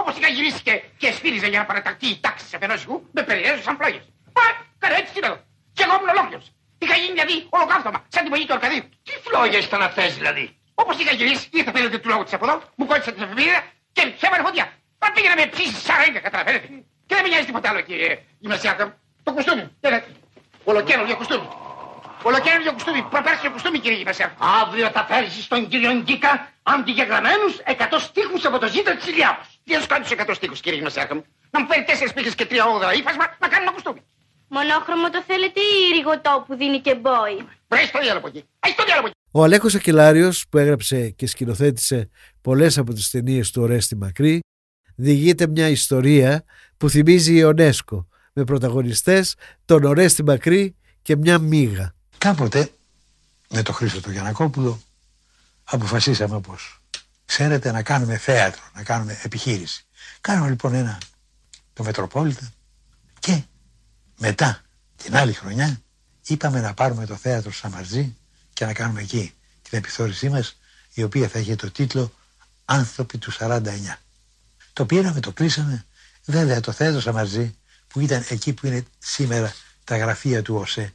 Όπως είχα γυρίσει και, και σφύριζε για να παρατακτεί η τάξη σε φαινός μου, με περιέζωσαν φλόγες. Πα, κάνω έτσι σήμερα. Και εγώ ήμουν ολόκληρος. Είχα γίνει δηλαδή ολοκαύτωμα, σαν την πογή του Αρκαδίου. Τι φλόγες ήταν αυτές δηλαδή; Όπως είχα γυρίσει, ήρθε πήρε του λόγου της από εδώ, μου κόλλησε την εφημερίδα και σε έβαλε φωτιά. Μα πήγε να με ψήσει σαράγγα, καταλαβαίνετε. Και δεν με νοιάζει τίποτα άλλο, κύριε γυμνασιάκα μου. Το κουστούμι, είδατε. Ολοκαίριο κουστούμι. Ολοκαίριο κουστούμι, προπέρσιο κουστούμι, κύριε γυμνασιάκα. Αύριο θα φέρεις στον κύριο Γκίκα αντιγεγραμμένους εκατό στίχους από το ζήτο της Ηλιάδος. Τι να σου κάνεις τους εκατό στίχους, κύριε γυμνασιάκα μου. Να μου φέρει τέσσερις πύχες και τρία όγδοα ύφασμα να κάνουμε κουστούμι. Μονόχρωμο το θέλετε ή ρηγοτό που δίνει και μπόι; Βρες το διάλογο εκεί. Ας το διάλογο εκεί. Ο Αλέκος Ακελάριος που έγραψε και σκηνοθέτησε πολλές από τις ταινίες του Ορέστη Μακρύ διηγείται μια ιστορία που θυμίζει η Ονέσκο με πρωταγωνιστές τον Ορέστη Μακρύ και μια μίγα. Κάποτε με το Χρήστο του Γιανακόπουλο αποφασίσαμε πως ξέρετε να κάνουμε θέατρο, να κάνουμε επιχείρηση. Κάνουμε λοιπόν ένα το Μετροπόλιτα και μετά την άλλη χρονιά είπαμε να πάρουμε το θέατρο Σαμαρτζή και να κάνουμε εκεί την επιθεώρησή μας η οποία θα είχε το τίτλο «Άνθρωποι του 49». Το πήραμε, το κλείσαμε. Βέβαια το θέατρο Σαμαρτζή που ήταν εκεί που είναι σήμερα τα γραφεία του ΟΣΕ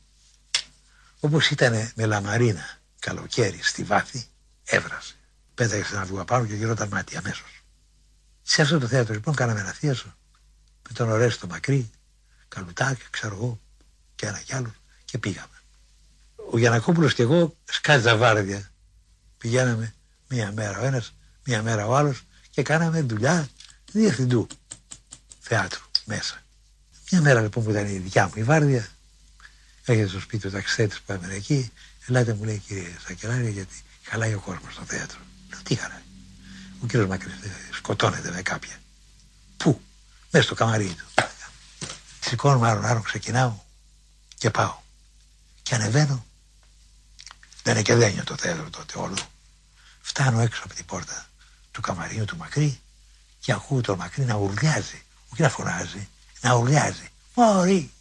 όπως ήταν με λαμαρίνα καλοκαίρι στη βάθη έβρασε. Πέταγε ένα αυγό απάνω και γινόταν μάτι αμέσως. Σε αυτό το θέατρο λοιπόν κάναμε ένα θίασο με τον Ορέστο Μακρύ, Καλουτάκη, ξέρω εγώ και ένα κι άλλος και πήγαμε. Ο Γιανακόπουλος και εγώ σκάτζα βάρδια. Πηγαίναμε μία μέρα ο ένας, μία μέρα ο άλλος και κάναμε δουλειά διευθυντού θεάτρου μέσα. Μια μέρα λοιπόν που ήταν η δικιά μου η βάρδια, έρχεται στο σπίτι ο ταξιτέτης που έμενε εκεί, ελάτε μου λέει κύριε Σακελάρη γιατί χαλάει ο κόσμος στο θέατρο. Λέω τι χαρά. Ο κύριος Μακρύς ε, σκοτώνεται με κάποια. Πού; Μέσα στο καμαρί του. Σηκώνομαι άρον άρον ξεκινάω και πάω. Και ανεβαίνω. Δεν είναι και δένιο το θέατρο τότε όλο. Φτάνω έξω από την πόρτα του καμαρίου του Μακρύ και ακούω τον Μακρύ να ουρλιάζει. Όχι να φωνάζει, να ουρλιάζει. Μωρή,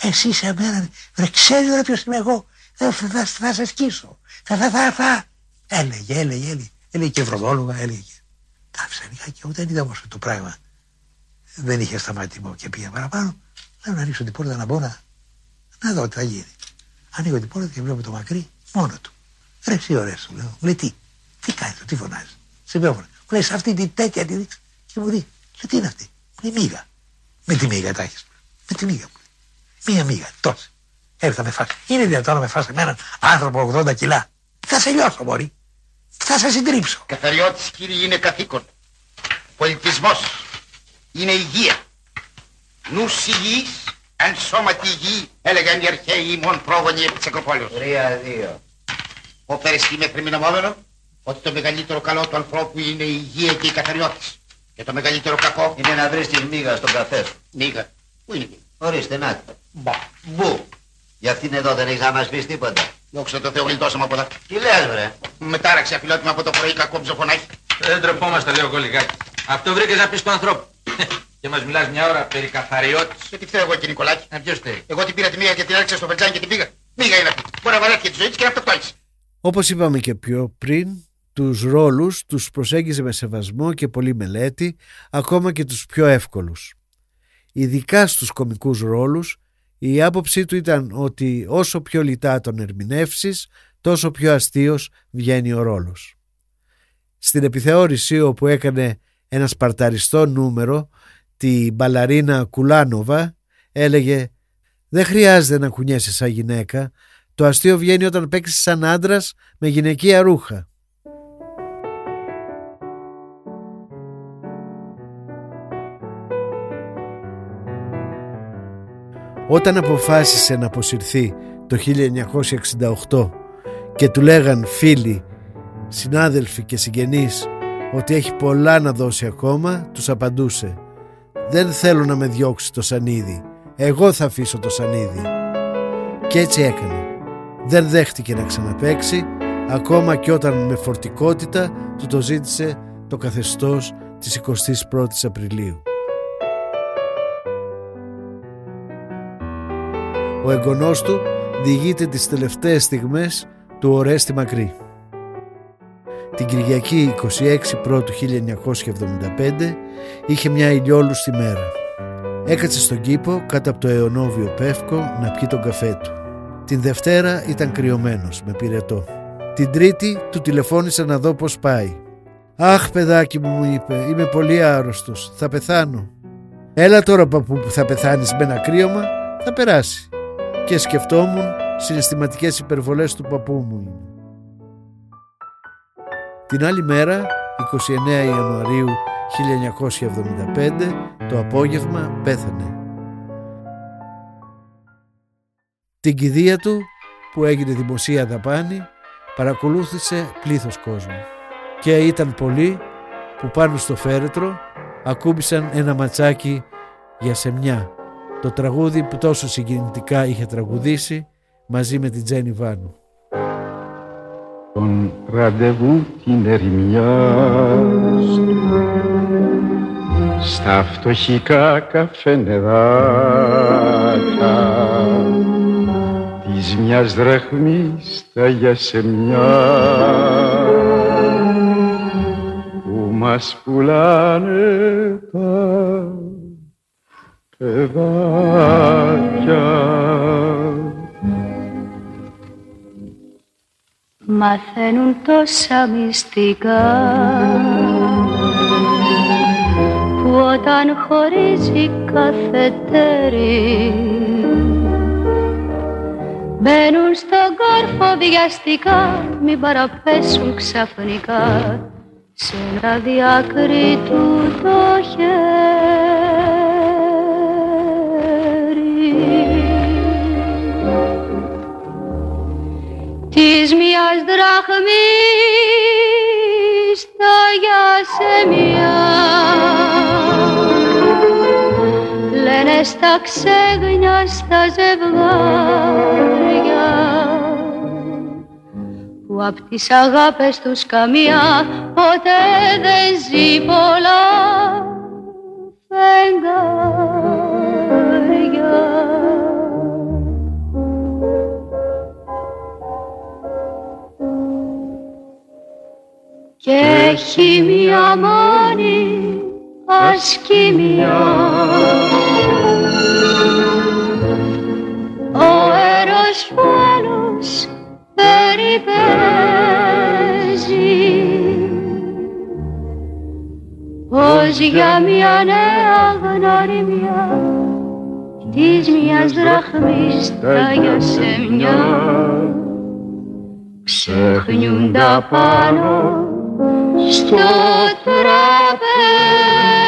εσύ σε μένα, ρε ξέρει ρε ποιος είμαι εγώ. Θα, θα, θα, θα σε σκίσω. Θα, θα, θα, θα. Έλεγε, έλεγε, έλεγε. Έλεγε και ευρωδόλογα, έλεγε. Τα άφησα λιγάκι, εγώ δεν είδα όμως το πράγμα. δεν είχε σταματημό και πήγε παραπάνω. Λέω να ανοίξω την πόρτα να μπω να, να δω τι θα γίνει. Ανοίγω την πόρτα και βλέπω το μακρύ μόνο του. Ρε εσύ ωραίες σου λέω. Μου λέει τι, τι κάνει το, τι φωνάζει. Σε πιο Μου λέει σε αυτή την τέτοια τη δείξει. Και μου λέει, και τι είναι αυτή. Μου λέει μίγα. Με τη μίγα τα έχεις. Με τη μίγα μου λέει. Μία μίγα, τόση. Έρθα με φάσει. Είναι δυνατόν να με φάσει έναν άνθρωπο 80 κιλά. Θα σε λιώσω μπορεί. Θα σε συντρίψω. Καθαριώτης κύριε είναι καθήκον. Πολιτισμός είναι υγεία. Νους υγιής, εν σώματι υγιή, έλεγαν οι αρχαίοι ημών πρόγονοι επί της Ακροπόλεως. Τρία-δύο. Ο Περιστή με κρυμινομόμενο ότι το μεγαλύτερο καλό του ανθρώπου είναι η υγεία και η καθαριώτης. Και το μεγαλύτερο κακό Είναι να βρεις τη μίγα στον καφέ σου. Μίγα. Πού είναι η μίγα. Ορίστε, να τη. Μπα. Μπου. Για αυτήν εδώ δεν έχεις να μας πεις τίποτα. Δόξα τω Θεώ γλιτώσαμε από εδώ. Τι λες, βρε; Με τάραξε αφιλότιμα από το πρωί κακό ψοφωνάκι. Δεν τρεπόμαστε, λέω εγώ λιγάκι. Αυτό βρήκες να πεις του ανθρώπου. <laughs> και μας μιλάς μια ώρα περί καθαριώτης. Και τι φταίω εγώ κύριε Νικολάκη; Ε, ποιος θέλει. Εγώ την πήρα τη μίγα και την έριξα στο πετζάνι και την πήγα. Μίγα είναι αυτή. Μπορεί να βαρέθηκε τη ζωή της και να αυτοκτόνησε. Όπως είπαμε και πιο πριν, τους ρόλους τους προσέγγιζε με σεβασμό και πολλή μελέτη, ακόμα και τους πιο εύκολους. Ειδικά στους κομικούς ρόλους, η άποψή του ήταν ότι όσο πιο λιτά τον ερμηνεύσεις, τόσο πιο αστείος βγαίνει ο ρόλος. Στην επιθεώρηση όπου έκανε ένα σπαρταριστό νούμερο, τη μπαλαρίνα Κουλάνοβα, έλεγε «Δεν χρειάζεται να κουνιέσαι σαν γυναίκα, το αστείο βγαίνει όταν παίξεις σαν άντρας με γυναικεία ρούχα». Όταν αποφάσισε να αποσυρθεί το 1968 και του λέγαν φίλοι, συνάδελφοι και συγγενείς ότι έχει πολλά να δώσει ακόμα, τους απαντούσε «Δεν θέλω να με διώξει το σανίδι, εγώ θα αφήσω το σανίδι». Και έτσι έκανε. Δεν δέχτηκε να ξαναπαίξει, ακόμα και όταν με φορτικότητα του το ζήτησε το καθεστώς της 21ης Απριλίου. Ο εγγονός του διηγείται τις τελευταίες στιγμές του Ορέστη Μακρύ. Την Κυριακή 26 Πρώτου 1975 είχε μια ηλιόλουστη μέρα. Έκατσε στον κήπο κάτω από το αιωνόβιο πεύκο να πιει τον καφέ του. Την Δευτέρα ήταν κρυωμένος με πυρετό. Την Τρίτη του τηλεφώνησα να δω πώς πάει. «Αχ παιδάκι μου» μου είπε «Είμαι πολύ άρρωστος, θα πεθάνω». «Έλα τώρα παππού που θα πεθάνεις με ένα κρύωμα, θα περάσει» και σκεφτόμουν συναισθηματικές υπερβολές του παππού μου είναι. Την άλλη μέρα, 29 Ιανουαρίου 1975, το απόγευμα πέθανε. Την κηδεία του, που έγινε δημοσία δαπάνη, παρακολούθησε πλήθος κόσμου. Και ήταν πολλοί που πάνω στο φέρετρο ακούμπησαν ένα ματσάκι για σεμιά το τραγούδι που τόσο συγκινητικά είχε τραγουδήσει μαζί με την Τζένι Βάνου. Τον ραντεβού την ερημιάς στα φτωχικά καφενεδάκια της μιας δραχμής τα γιασεμιά που μας πουλάνε τα παιδάκια. Μαθαίνουν τόσα μυστικά που όταν χωρίζει κάθε τέρι μπαίνουν στον κόρφο βιαστικά μην παραπέσουν ξαφνικά σε ένα διακρίτου το χέρι. Της μιας δραχμής τα γιασεμιά λένε στα ξέγνια στα ζευγάρια που απ' τις αγάπες τους καμία ποτέ δεν ζει πολλά φεγγάρια. Και έχει μια μόνη ασκήμια Ο έρος φάλος περιπέζει. Ως για μια νέα γνωριμιά της μιας δραχμής τα σε μια. Ξεχνιούν τα πάνω στο τραπέζι.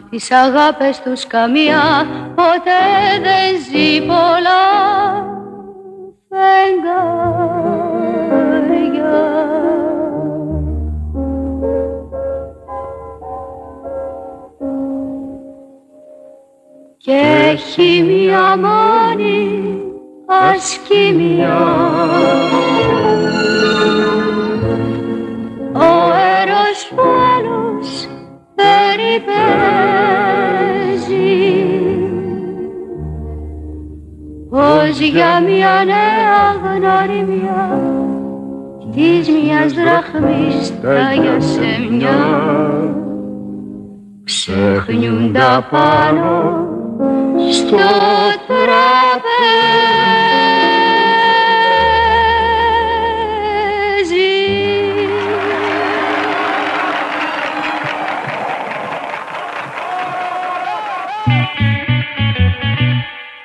Απ' τις αγάπες τους καμία ποτέ δεν ζει πολλά φεγγάρια και έχει μια μόνη ασκήμια. Περιπέζει ως για μια νέα γνωριμιά της μιας δραχμής τα για σε μια ξεχνιούν τα πάνω στο τραπέζι.